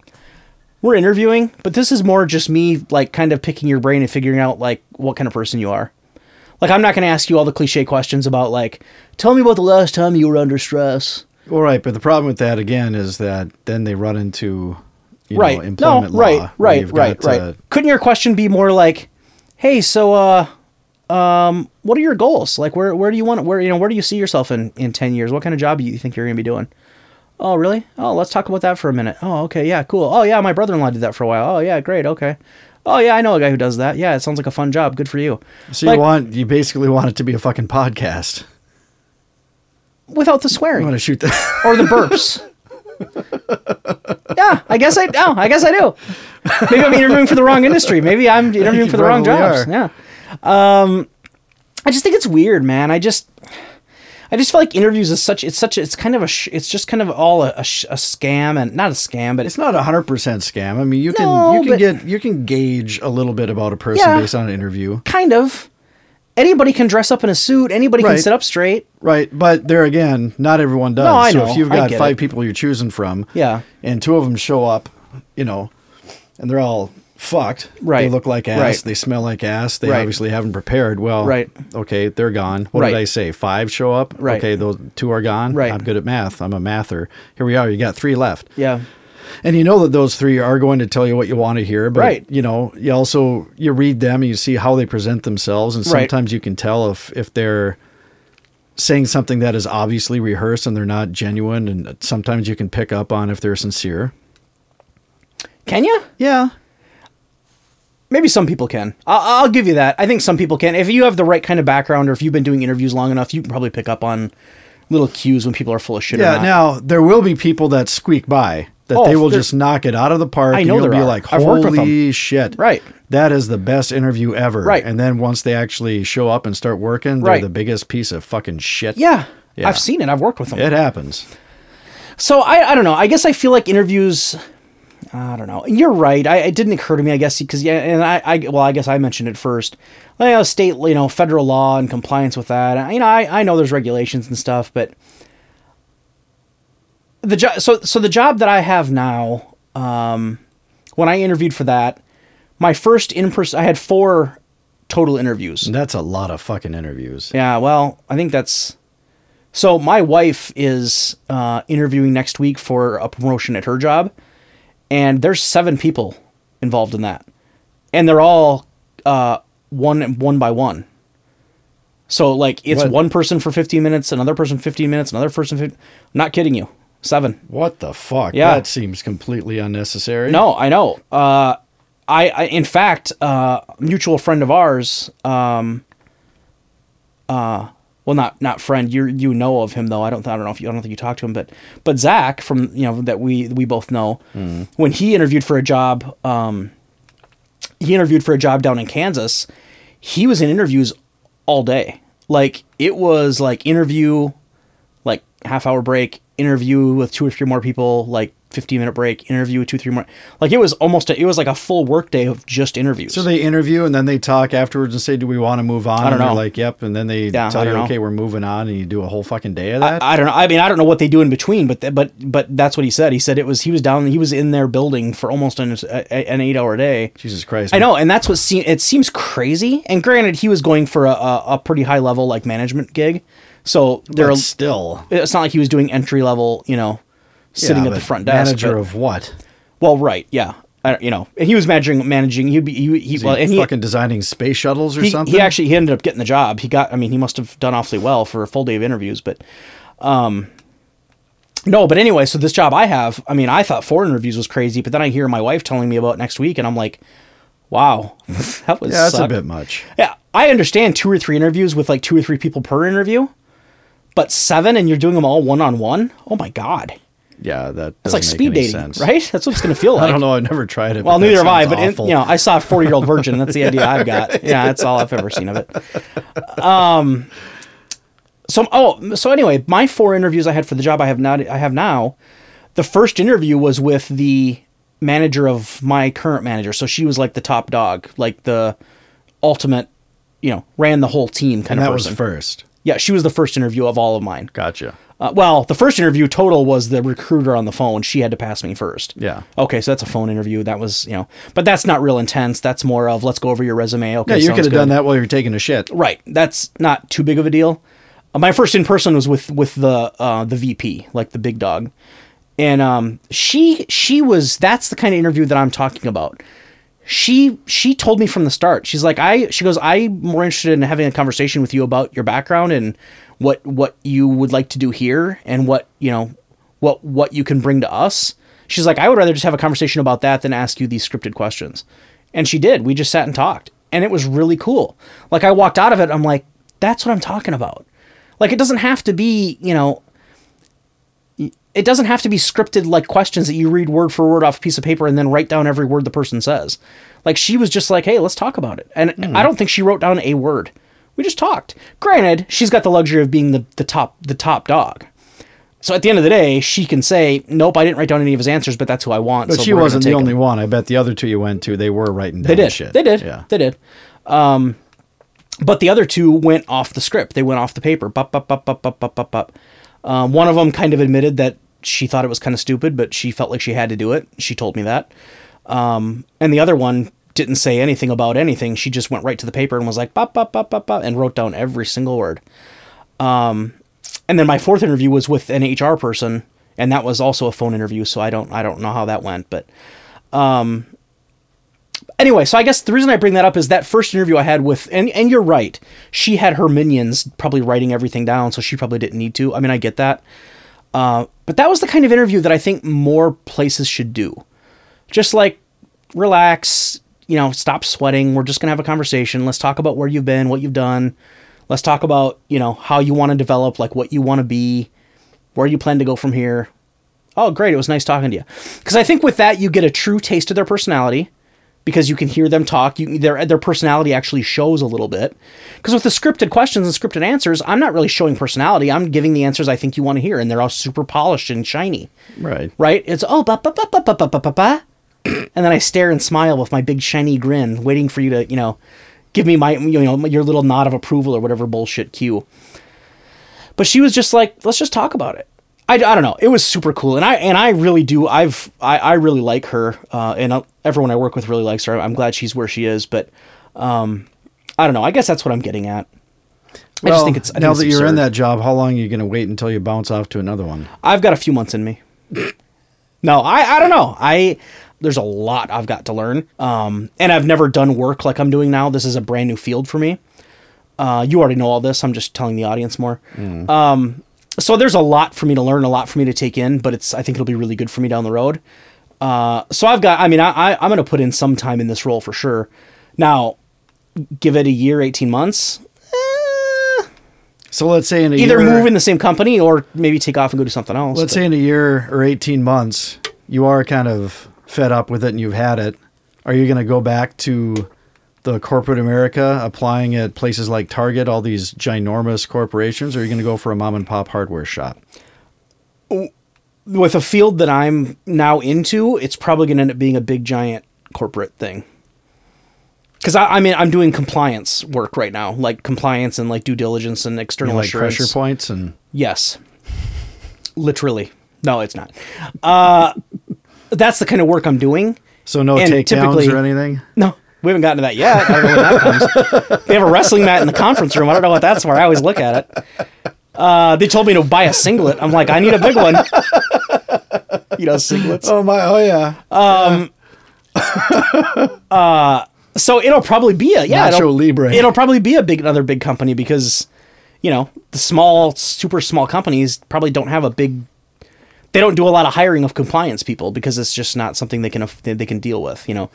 Speaker 1: we're interviewing but this is more just me like kind of picking your brain and figuring out like what kind of person you are like i'm not going to ask you all the cliche questions about like tell me about the last time you were under stress
Speaker 3: All right, but the problem with that again is that then they run into
Speaker 1: right.
Speaker 3: know, employment
Speaker 1: no right right right right.
Speaker 3: Uh,
Speaker 1: couldn't your question be more like hey so uh um what are your goals? Like where where do you want where you know where do you see yourself in in 10 years? What kind of job do you think you're going to be doing? Oh really? Oh let's talk about that for a minute. Oh okay yeah cool. Oh yeah my brother-in-law did that for a while. Oh yeah great okay. Oh yeah i know a guy who does that. Yeah it sounds like a fun job. Good for you.
Speaker 3: So
Speaker 1: Like,
Speaker 3: you want you basically want it to be a fucking podcast.
Speaker 1: without the swearing.
Speaker 3: You want to shoot that?
Speaker 1: or the burps yeah i guess i no i guess i do. Maybe i'm interviewing for the wrong industry. Maybe i'm interviewing for the wrong jobs.
Speaker 3: are.
Speaker 1: yeah. Um i just think it's weird man. I just i just feel like interviews is such it's such it's kind of a sh- it's just kind of all a, a, sh- a scam and not a scam but
Speaker 3: It's not a hundred percent scam. I mean, you can
Speaker 1: No,
Speaker 3: you can
Speaker 1: but-
Speaker 3: get you can gauge a little bit about a person
Speaker 1: Yeah.
Speaker 3: based on an interview,
Speaker 1: kind of anybody can dress up in a suit anybody can sit up straight
Speaker 3: right? But there again, not everyone does.
Speaker 1: No, I
Speaker 3: so
Speaker 1: know.
Speaker 3: if you've got five
Speaker 1: it.
Speaker 3: people you're choosing from,
Speaker 1: Yeah.
Speaker 3: and two of them show up, you know, and they're all fucked.
Speaker 1: Right, They
Speaker 3: look like ass.
Speaker 1: Right.
Speaker 3: They smell like ass. They
Speaker 1: Right.
Speaker 3: obviously haven't prepared. Well,
Speaker 1: Right.
Speaker 3: Okay, they're gone. What
Speaker 1: Right.
Speaker 3: did I say? Five show up.
Speaker 1: Right.
Speaker 3: Okay, those two are gone.
Speaker 1: Right.
Speaker 3: I'm good at math. I'm a mather. Here we are. You got three left.
Speaker 1: yeah
Speaker 3: And you know that those three are going to tell you what you want to hear, but
Speaker 1: Right.
Speaker 3: you know, you also you read them and you see how they present themselves and
Speaker 1: Right.
Speaker 3: sometimes you can tell if if they're saying something that is obviously rehearsed and they're not genuine and sometimes you can pick up on if they're sincere.
Speaker 1: can you
Speaker 3: Yeah.
Speaker 1: Maybe some people can. I'll, I'll give you that. I think some people can. If you have the right kind of background, or if you've been doing interviews long enough, you can probably pick up on little cues when people are full of shit.
Speaker 3: Yeah, now there will be people that squeak by that
Speaker 1: Oh,
Speaker 3: they will just knock it out of the park
Speaker 1: I
Speaker 3: and
Speaker 1: know
Speaker 3: you'll
Speaker 1: there
Speaker 3: be
Speaker 1: are.
Speaker 3: like,
Speaker 1: I've worked with
Speaker 3: "Holy shit."
Speaker 1: Right.
Speaker 3: That is the best interview ever.
Speaker 1: Right.
Speaker 3: And then once they actually show up and start working, they're
Speaker 1: Right.
Speaker 3: the biggest piece of fucking shit.
Speaker 1: yeah,
Speaker 3: Yeah.
Speaker 1: I've seen it. I've worked with them.
Speaker 3: It happens.
Speaker 1: So I, I don't know. I guess I feel like interviews. I don't know. You're right. I, it didn't occur to me. I guess because yeah, and I, I well, I guess I mentioned it first. You know, state, you know, federal law and compliance with that. And, you know, I, I know there's regulations and stuff, but the job. So so the job that I have now, um, when I interviewed for that, my first in person, I had four total interviews.
Speaker 3: That's a lot of fucking interviews.
Speaker 1: Yeah, well, I think that's. So my wife is uh, interviewing next week for a promotion at her job, and there's seven people involved in that, and they're all uh, one one by one. So like it's
Speaker 3: What?
Speaker 1: one person for 15 minutes, another person 15 minutes, another person. 15, not kidding you, seven.
Speaker 3: What the fuck?
Speaker 1: Yeah.
Speaker 3: That seems completely unnecessary.
Speaker 1: No, I know. Uh, I, I, in fact, uh, a mutual friend of ours. Um, uh, well, not not friend. You you know of him though. I don't. I don't know if you. I don't think you talked to him, but but Zach from you know that we we both know. When he interviewed for a job, um, he interviewed for a job down in Kansas. He was in interviews all day. Like it was like interview, like half hour break, interview with two or three more people, like 15 minute break, interview with two, three more. Like it was almost, a, it was like a full work day of just interviews.
Speaker 3: So they interview and then they talk afterwards and say, "Do we want to move on?"
Speaker 1: I don't
Speaker 3: and
Speaker 1: know.
Speaker 3: like, "Yep." And then they
Speaker 1: Yeah,
Speaker 3: tell you,
Speaker 1: know.
Speaker 3: "Okay, we're moving on," and you do a whole fucking day of that.
Speaker 1: I don't know. I mean, I don't know what they do in between, but th- but but that's what he said. He said it was he was down, he was in their building for almost an, a, an eight hour day.
Speaker 3: Jesus Christ!
Speaker 1: I know, and that's what se- it seems crazy. And granted, he was going for a, a, a pretty high level like management gig, so
Speaker 3: But
Speaker 1: there.
Speaker 3: still,
Speaker 1: It's not like he was doing entry level, you know, sitting
Speaker 3: Yeah,
Speaker 1: at the front desk.
Speaker 3: Manager
Speaker 1: but-
Speaker 3: of what?
Speaker 1: well, right, yeah, I, you know, and he was managing managing. He'd be he, he
Speaker 3: he
Speaker 1: well, and he,
Speaker 3: fucking designing space shuttles or
Speaker 1: he,
Speaker 3: something?
Speaker 1: he actually he ended up getting the job. He got. I mean, he must have done awfully well for a full day of interviews, but. um no, but anyway, so this job I have, I mean, I thought four interviews was crazy, but then I hear my wife telling me about next week, and I'm like, wow, that was
Speaker 3: yeah, that's a bit much.
Speaker 1: Yeah, I understand two or three interviews with like two or three people per interview, but seven and you're doing them all one on one. Oh my god,
Speaker 3: Yeah, that
Speaker 1: that's like speed dating,
Speaker 3: sense.
Speaker 1: right? That's what it's gonna feel like.
Speaker 3: I don't know. I've never tried it.
Speaker 1: Well, neither have I, but in, you know, I saw a forty-year-old virgin. That's the idea I've got. Yeah, that's all I've ever seen of it. Um, so oh, so anyway, my four interviews I had for the job I have now. I have now. The first interview was with the manager of my current manager. So she was like the top dog, like the ultimate, you know, ran the whole team kind
Speaker 3: and
Speaker 1: of
Speaker 3: that
Speaker 1: person.
Speaker 3: was first.
Speaker 1: Yeah, she was the first interview of all of mine.
Speaker 3: Gotcha.
Speaker 1: Uh, well, the first interview total was the recruiter on the phone. She had to pass me first.
Speaker 3: Yeah.
Speaker 1: Okay, so that's a phone interview. That was, you know, but that's not real intense. That's more of let's go over your resume. Okay,
Speaker 3: Yeah, you could have done that while you're taking a shit.
Speaker 1: Right. That's not too big of a deal. Uh, my first in person was with with the uh, the VP, like the big dog, and um, she she was that's the kind of interview that I'm talking about. She she told me from the start. She's like I she goes I'm more interested in having a conversation with you about your background and what what you would like to do here and what you know what what you can bring to us. She's like I would rather just have a conversation about that than ask you these scripted questions. And she did. We just sat and talked. And it was really cool. Like I walked out of it, I'm like, that's what I'm talking about. Like it doesn't have to be, you know, it doesn't have to be scripted like questions that you read word for word off a piece of paper and then write down every word the person says. Like she was just like, "Hey, let's talk about it." And I don't think she wrote down a word. We just talked. Granted, she's got the luxury of being the, the top the top dog. So at the end of the day, she can say, "Nope, I didn't write down any of his answers, but that's who I want."
Speaker 3: But
Speaker 1: so
Speaker 3: she wasn't the only
Speaker 1: him."
Speaker 3: one. I bet the other two you went to, they were writing down
Speaker 1: They did.
Speaker 3: shit.
Speaker 1: They did.
Speaker 3: Yeah.
Speaker 1: They did. Um, but the other two went off the script. They went off the paper. Bup, bup, bup, bup, bup, bup, bup, bup. Um, one of them kind of admitted that she thought it was kind of stupid, but she felt like she had to do it. She told me that. Um, and the other one didn't say anything about anything. She just went right to the paper and was like, bop, bop, bop, bop, bop, and wrote down every single word. Um, and then my fourth interview was with an HR person, and that was also a phone interview. So I don't, I don't know how that went, but anyway, so I guess the reason I bring that up is that first interview I had with, and and you're right, she had her minions probably writing everything down, so she probably didn't need to. I mean, I get that, uh, but that was the kind of interview that I think more places should do. Just like relax, you know, stop sweating. We're just gonna have a conversation. Let's talk about where you've been, what you've done. Let's talk about you know how you want to develop, like what you want to be, where you plan to go from here. Oh, great! It was nice talking to you. Because I think with that you get a true taste of their personality because you can hear them talk. You, their their personality actually shows a little bit. Because with the scripted questions and scripted answers, I'm not really showing personality. I'm giving the answers I think you want to hear, and they're all super polished and shiny.
Speaker 3: Right.
Speaker 1: Right? It's oh ba ba ba ba ba ba ba ba ba, and then I stare and smile with my big shiny grin, waiting for you to you know give me my you know your little nod of approval or whatever bullshit cue. But she was just like, let's just talk about it. I, I don't know. It was super cool, and I and I really do. I've I, I really like her, uh, and uh, everyone I work with really likes her. I'm glad she's where she is, but um, I don't know. I guess that's what I'm getting at. I
Speaker 3: Well,
Speaker 1: just think it's I think
Speaker 3: now
Speaker 1: it's
Speaker 3: that you're in that job, how long are you going to wait until you bounce off to another one?
Speaker 1: I've got a few months in me. no, I I don't know. I there's a lot I've got to learn. Um, and I've never done work like I'm doing now. This is a brand new field for me. Uh, you already know all this. I'm just telling the audience more. Um, so there's a lot for me to learn, a lot for me to take in, but it's I think it'll be really good for me down the road. Uh, so I've got. I mean, I, I I'm going to put in some time in this role for sure. Now, give it a year, 18 months. eh,
Speaker 3: So let's say in a
Speaker 1: either
Speaker 3: year,
Speaker 1: move in the same company or maybe take off and go do something else.
Speaker 3: let's
Speaker 1: but-
Speaker 3: say in a year or 18 months, you are kind of fed up with it and you've had it. Are you going to go back to the corporate America applying at places like Target, all these ginormous corporations, or are you going to go for a mom and pop hardware shop?
Speaker 1: with a field that I'm now into, it's probably going to end up being a big giant corporate thing. Because I, I mean, I'm doing compliance work right now, like compliance and like due diligence and external
Speaker 3: like
Speaker 1: assurance.
Speaker 3: pressure points and
Speaker 1: Yes, literally. No, it's not. Uh, that's the kind of work I'm doing.
Speaker 3: so no
Speaker 1: And
Speaker 3: takedowns or anything.
Speaker 1: No, we haven't gotten to that yet. I don't know when that comes. They have a wrestling mat in the conference room. I don't know what that's for. I always look at it. Uh, they told me to buy a singlet. I'm like, I need a big one. you know, singlets.
Speaker 3: Oh my! Oh yeah.
Speaker 1: So it'll probably be a yeah.
Speaker 3: Nacho
Speaker 1: It'll,
Speaker 3: Libre.
Speaker 1: it'll probably be a big another big company because, you know, the small, super small companies probably don't have a big. They don't do a lot of hiring of compliance people because it's just not something they can they can deal with. You know,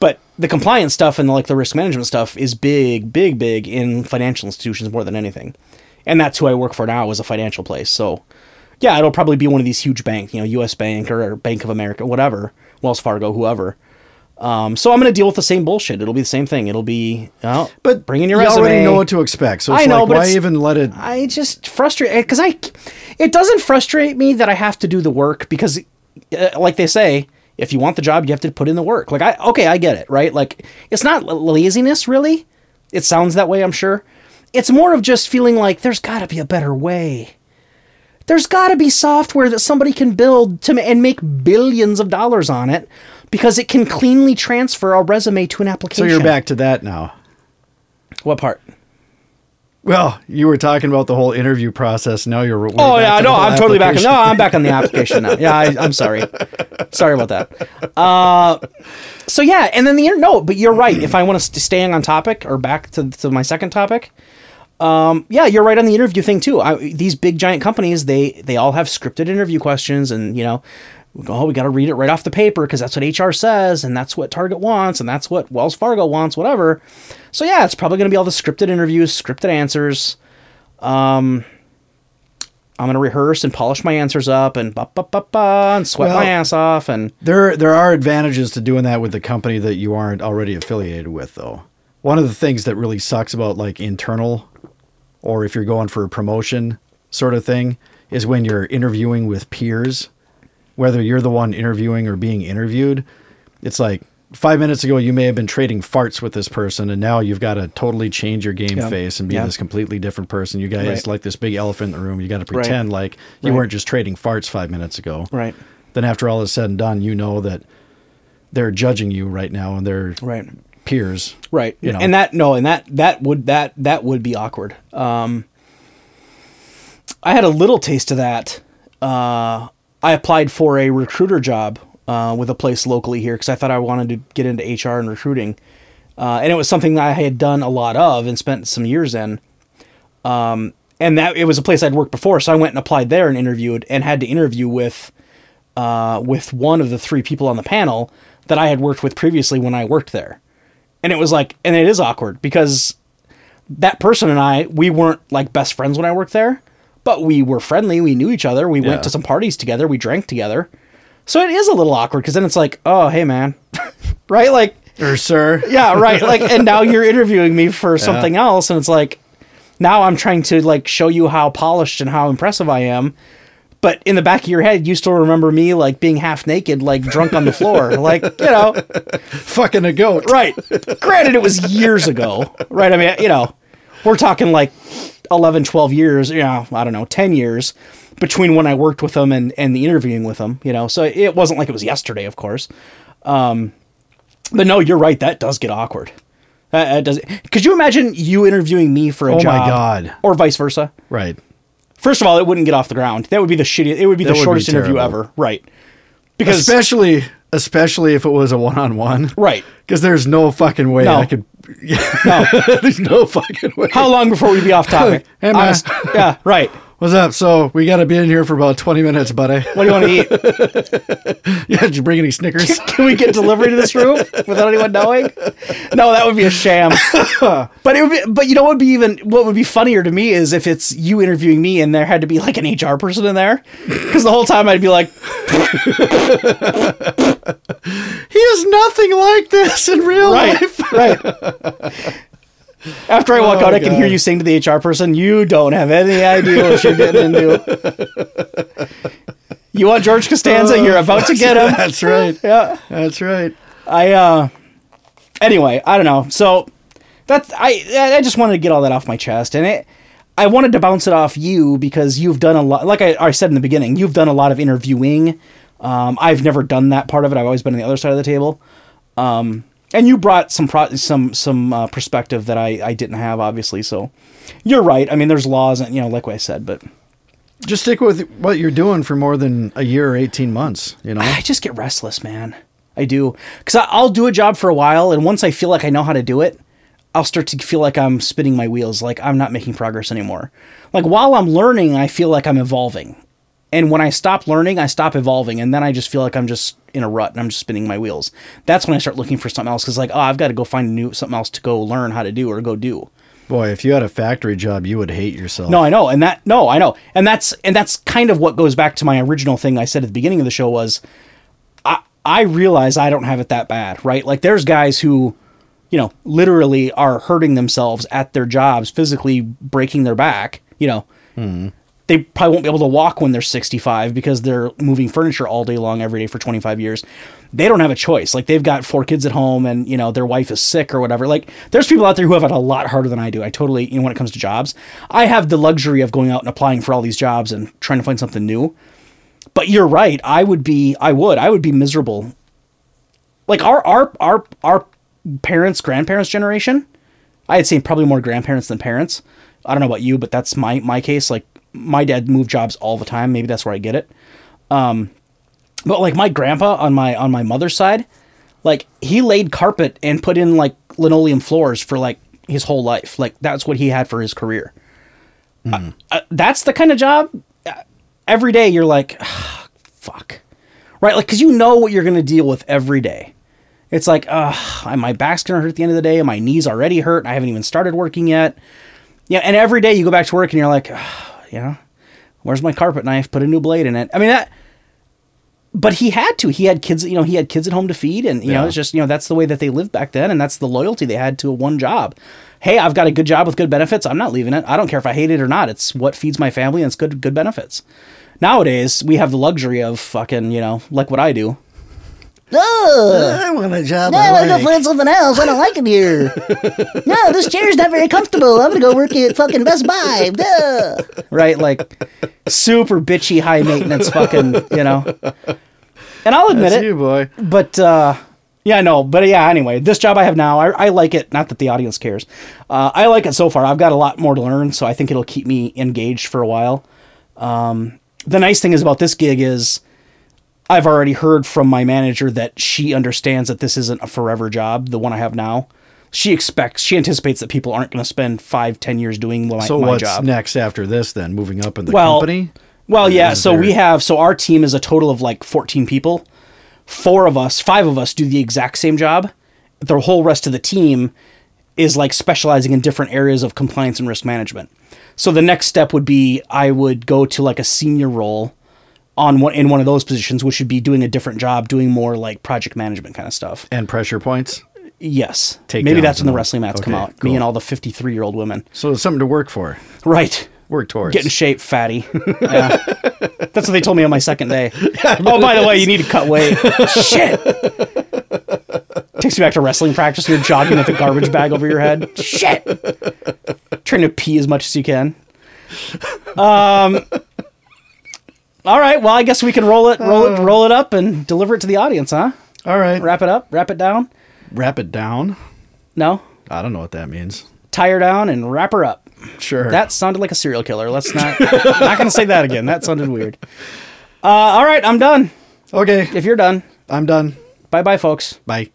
Speaker 1: but the compliance stuff and like the risk management stuff is big, big, big in financial institutions more than anything, and that's who I work for now is a financial place. So, yeah, it'll probably be one of these huge banks, you know, U.S. Bank or, Bank of America, whatever, Wells Fargo, whoever. Um, so I'm going to deal with the same bullshit. It'll be the same thing. It'll be, oh,
Speaker 3: But
Speaker 1: bring in your
Speaker 3: you
Speaker 1: resume.
Speaker 3: already know what to expect. So it's
Speaker 1: I know,
Speaker 3: like,
Speaker 1: but
Speaker 3: why even let it?
Speaker 1: I just frustrate because I, it doesn't frustrate me that I have to do the work because, uh, like they say, if you want the job, you have to put in the work. Like I, okay, I get it, right? Like it's not laziness, really. It sounds that way, I'm sure. It's more of just feeling like there's got to be a better way. There's got to be software that somebody can build to and make billions of dollars on it because it can cleanly transfer a resume to an application.
Speaker 3: So you're back to that now.
Speaker 1: What part?
Speaker 3: Well, you were talking about the whole interview process. Now you're.
Speaker 1: Oh
Speaker 3: back
Speaker 1: yeah, no, I'm totally back.
Speaker 3: application.
Speaker 1: No, I'm back on the application now. Yeah, I, I'm sorry. Sorry about that. Uh, so yeah, and then the inter- no, but you're right. If I want to st- staying on topic or back to to my second topic, um, yeah, you're right on the interview thing too. I, these big giant companies, they they all have scripted interview questions, and you know, oh, we got to read it right off the paper because that's what HR says, and that's what Target wants, and that's what Wells Fargo wants, whatever. So yeah, it's probably going to be all the scripted interviews, scripted answers. Um, I'm gonna rehearse and polish my answers up and ba ba ba ba and sweat my
Speaker 3: Well-
Speaker 1: ass off and
Speaker 3: There, there are advantages to doing that with the company that you aren't already affiliated with, though. One of the things that really sucks about like internal, or if you're going for a promotion sort of thing, is when you're interviewing with peers, whether you're the one interviewing or being interviewed. It's like five minutes ago you may have been trading farts with this person, and now you've got to totally change your game
Speaker 1: Yeah.
Speaker 3: face and be
Speaker 1: Yeah.
Speaker 3: this completely different person. You guys
Speaker 1: Right.
Speaker 3: like this big elephant in the room. You got to
Speaker 1: Right.
Speaker 3: pretend like you
Speaker 1: Right.
Speaker 3: weren't just trading farts five minutes ago
Speaker 1: right
Speaker 3: then after all is said and done, you know that they're judging you right now and they're
Speaker 1: right
Speaker 3: peers.
Speaker 1: right
Speaker 3: You know.
Speaker 1: and that no and that that would that that would be awkward. Um, I had a little taste of that. Uh, I applied for a recruiter job uh, with a place locally here because I thought I wanted to get into HR and recruiting, uh, and it was something that I had done a lot of and spent some years in. Um, and that it was a place I'd worked before, so I went and applied there and interviewed and had to interview with uh, with one of the three people on the panel that I had worked with previously when I worked there. And it was like, and it is awkward because that person and I, we weren't like best friends when I worked there, but we were friendly. We knew each other. We
Speaker 3: Yeah.
Speaker 1: went to some parties together. We drank together. So it is a little awkward because then it's like, oh, hey, man. right? Like,
Speaker 3: Or sir.
Speaker 1: yeah, right. Like, and now you're interviewing me for something else, and it's like, now I'm trying to like show you how polished and how impressive I am, but in the back of your head, you still remember me like being half naked, like drunk on the floor, like you know,
Speaker 3: Fucking a goat.
Speaker 1: right. Granted, it was years ago, right? I mean, you know, we're talking like 11, 12 years, you know, I don't know, 10 years between when I worked with them and, and the interviewing with them, you know, so it wasn't like it was yesterday, of course. Um, but no, you're right. That does get awkward. Does could you imagine you interviewing me for a
Speaker 3: Oh my
Speaker 1: job?
Speaker 3: God.
Speaker 1: Or vice versa.
Speaker 3: Right.
Speaker 1: First of all, it wouldn't get off the ground. That would be the shittiest. It would be
Speaker 3: That
Speaker 1: the
Speaker 3: would be
Speaker 1: shortest interview ever. Right. Because
Speaker 3: especially especially if it was a one on one.
Speaker 1: right.
Speaker 3: Because there's no fucking way
Speaker 1: No.
Speaker 3: I could.
Speaker 1: No.
Speaker 3: there's no fucking way.
Speaker 1: How long before we'd be off topic?
Speaker 3: Hey, uh, man.
Speaker 1: Honest- yeah. Right.
Speaker 3: What's up? So we got to be in here for about 20 minutes, buddy.
Speaker 1: What do you want to eat?
Speaker 3: Yeah, did you bring any Snickers?
Speaker 1: Can we get delivery to this room without anyone knowing? No, that would be a sham. But it would be. But you know what would be even what would be funnier to me is if it's you interviewing me and there had to be like an HR person in there, because the whole time I'd be like,
Speaker 3: he is nothing like this in real
Speaker 1: right,
Speaker 3: life.
Speaker 1: right. After I walk
Speaker 3: Oh,
Speaker 1: out, I can hear you saying to the HR person, "You don't have any idea what you're getting into." You want George Costanza? You're about to get him.
Speaker 3: That's right.
Speaker 1: Yeah.
Speaker 3: That's right.
Speaker 1: I uh anyway, I don't know. So that's I I just wanted to get all that off my chest and it I wanted to bounce it off you because you've done a lot like I, I said in the beginning, you've done a lot of interviewing. Um, I've never done that part of it. I've always been on the other side of the table. Um, and you brought some pro- some some uh, perspective that I, I didn't have obviously. So you're right. I mean, there's laws and you know, like what I said, but
Speaker 3: Just stick with what you're doing for more than a year or 18 months, you know?
Speaker 1: I just get restless, man. I do. Because I'll do a job for a while, and once I feel like I know how to do it, I'll start to feel like I'm spinning my wheels, like I'm not making progress anymore. Like while I'm learning, I feel like I'm evolving. And when I stop learning, I stop evolving, and then I just feel like I'm just in a rut and I'm just spinning my wheels. That's when I start looking for something else because, like, oh, I've got to go find a new something else to go learn how to do or go do.
Speaker 3: Boy, if you had a factory job, you would hate yourself.
Speaker 1: No, I know, and that no, I know, and that's and that's kind of what goes back to my original thing I said at the beginning of the show was, I I realize I don't have it that bad, right? Like there's guys who, you know, literally are hurting themselves at their jobs, physically breaking their back. You know, hmm. They probably won't be able to walk when they're 65 because they're moving furniture all day long every day for 25 years. They don't have a choice. Like they've got four kids at home and, you know, their wife is sick or whatever. Like there's people out there who have it a lot harder than I do. I totally, you know, when it comes to jobs, I have the luxury of going out and applying for all these jobs and trying to find something new. But you're right. I would be, I would, I would be miserable. Like our, our, our, our parents, grandparents generation, I had seen probably more grandparents than parents. I don't know about you, but that's my my case. Like my dad moved jobs all the time. Maybe that's where I get it. Um, but like my grandpa on my on my mother's side, like he laid carpet and put in like linoleum floors for like his whole life. Like that's what he had for his career. Uh, uh, that's the kind of job. uh, Every day you're like, "Ah, fuck, right? Like because you know what you're gonna deal with every day. It's like, uh, my back's gonna hurt at the end of the day, and my knees already hurt. And I haven't even started working yet. Yeah, and every day you go back to work and you're like, "Ah, you know, where's my carpet knife? Put a new blade in it. I mean that. But he had to. He had kids. You know, he had kids at home to feed, and you know, it's just you know that's the way that they lived back then, and that's the loyalty they had to one job. Hey, I've got a good job with good benefits. I'm not leaving it. I don't care if I hate it or not. It's what feeds my family, and it's good good benefits. Nowadays, we have the luxury of fucking you know like what I do.
Speaker 3: I want a job.
Speaker 4: No, I gotta go find something else. I don't like it here. no, this chair's not very comfortable. I'm gonna go work at fucking Best Buy. Duh.
Speaker 1: right? Like super bitchy, high maintenance, fucking, you know. And I'll admit
Speaker 3: That's
Speaker 1: it,
Speaker 3: you, boy.
Speaker 1: but uh, yeah, no, but yeah. Anyway, this job I have now, I, I like it. Not that the audience cares. Uh, I like it so far. I've got a lot more to learn, so I think it'll keep me engaged for a while. Um, the nice thing is about this gig is. I've already heard from my manager that she understands that this isn't a forever job, the one I have now. She expects, she anticipates that people aren't going to spend five, ten years doing my,
Speaker 3: So
Speaker 1: my
Speaker 3: what's
Speaker 1: job.
Speaker 3: next after this then? Moving up in the
Speaker 1: Well,
Speaker 3: company?
Speaker 1: Well,
Speaker 3: Or
Speaker 1: yeah. So
Speaker 3: there-
Speaker 1: we have so our team is a total of like 14 people. Four of us, five of us do the exact same job. The whole rest of the team is like specializing in different areas of compliance and risk management. So the next step would be I would go to like a senior role on one in one of those positions, which would be doing a different job, doing more like project management kind of stuff.
Speaker 3: and pressure points.
Speaker 1: Yes,
Speaker 3: Takedowns
Speaker 1: maybe that's when the wrestling mats come out.
Speaker 3: cool.
Speaker 1: Me and all the 53 year old women.
Speaker 3: So it's something to work for.
Speaker 1: Right.
Speaker 3: Work towards.
Speaker 1: Get in shape, fatty. Yeah. That's what they told me on my second day. oh, by the way, you need to cut weight. Shit. Takes you back to wrestling practice. You're jogging with a garbage bag over your head. Shit. Trying to pee as much as you can. Um. All right. Well, I guess we can roll it, roll it, roll it up, and deliver it to the audience, huh?
Speaker 3: All right.
Speaker 1: Wrap it up. Wrap it down.
Speaker 3: Wrap it down.
Speaker 1: No.
Speaker 3: I don't know what that means.
Speaker 1: Tie her down and wrap her up.
Speaker 3: Sure.
Speaker 1: That sounded like a serial killer. Let's not. not gonna say that again. That sounded weird. Uh, all right, I'm done.
Speaker 3: okay.
Speaker 1: If you're done,
Speaker 3: I'm done.
Speaker 1: bye bye, folks.
Speaker 3: Bye.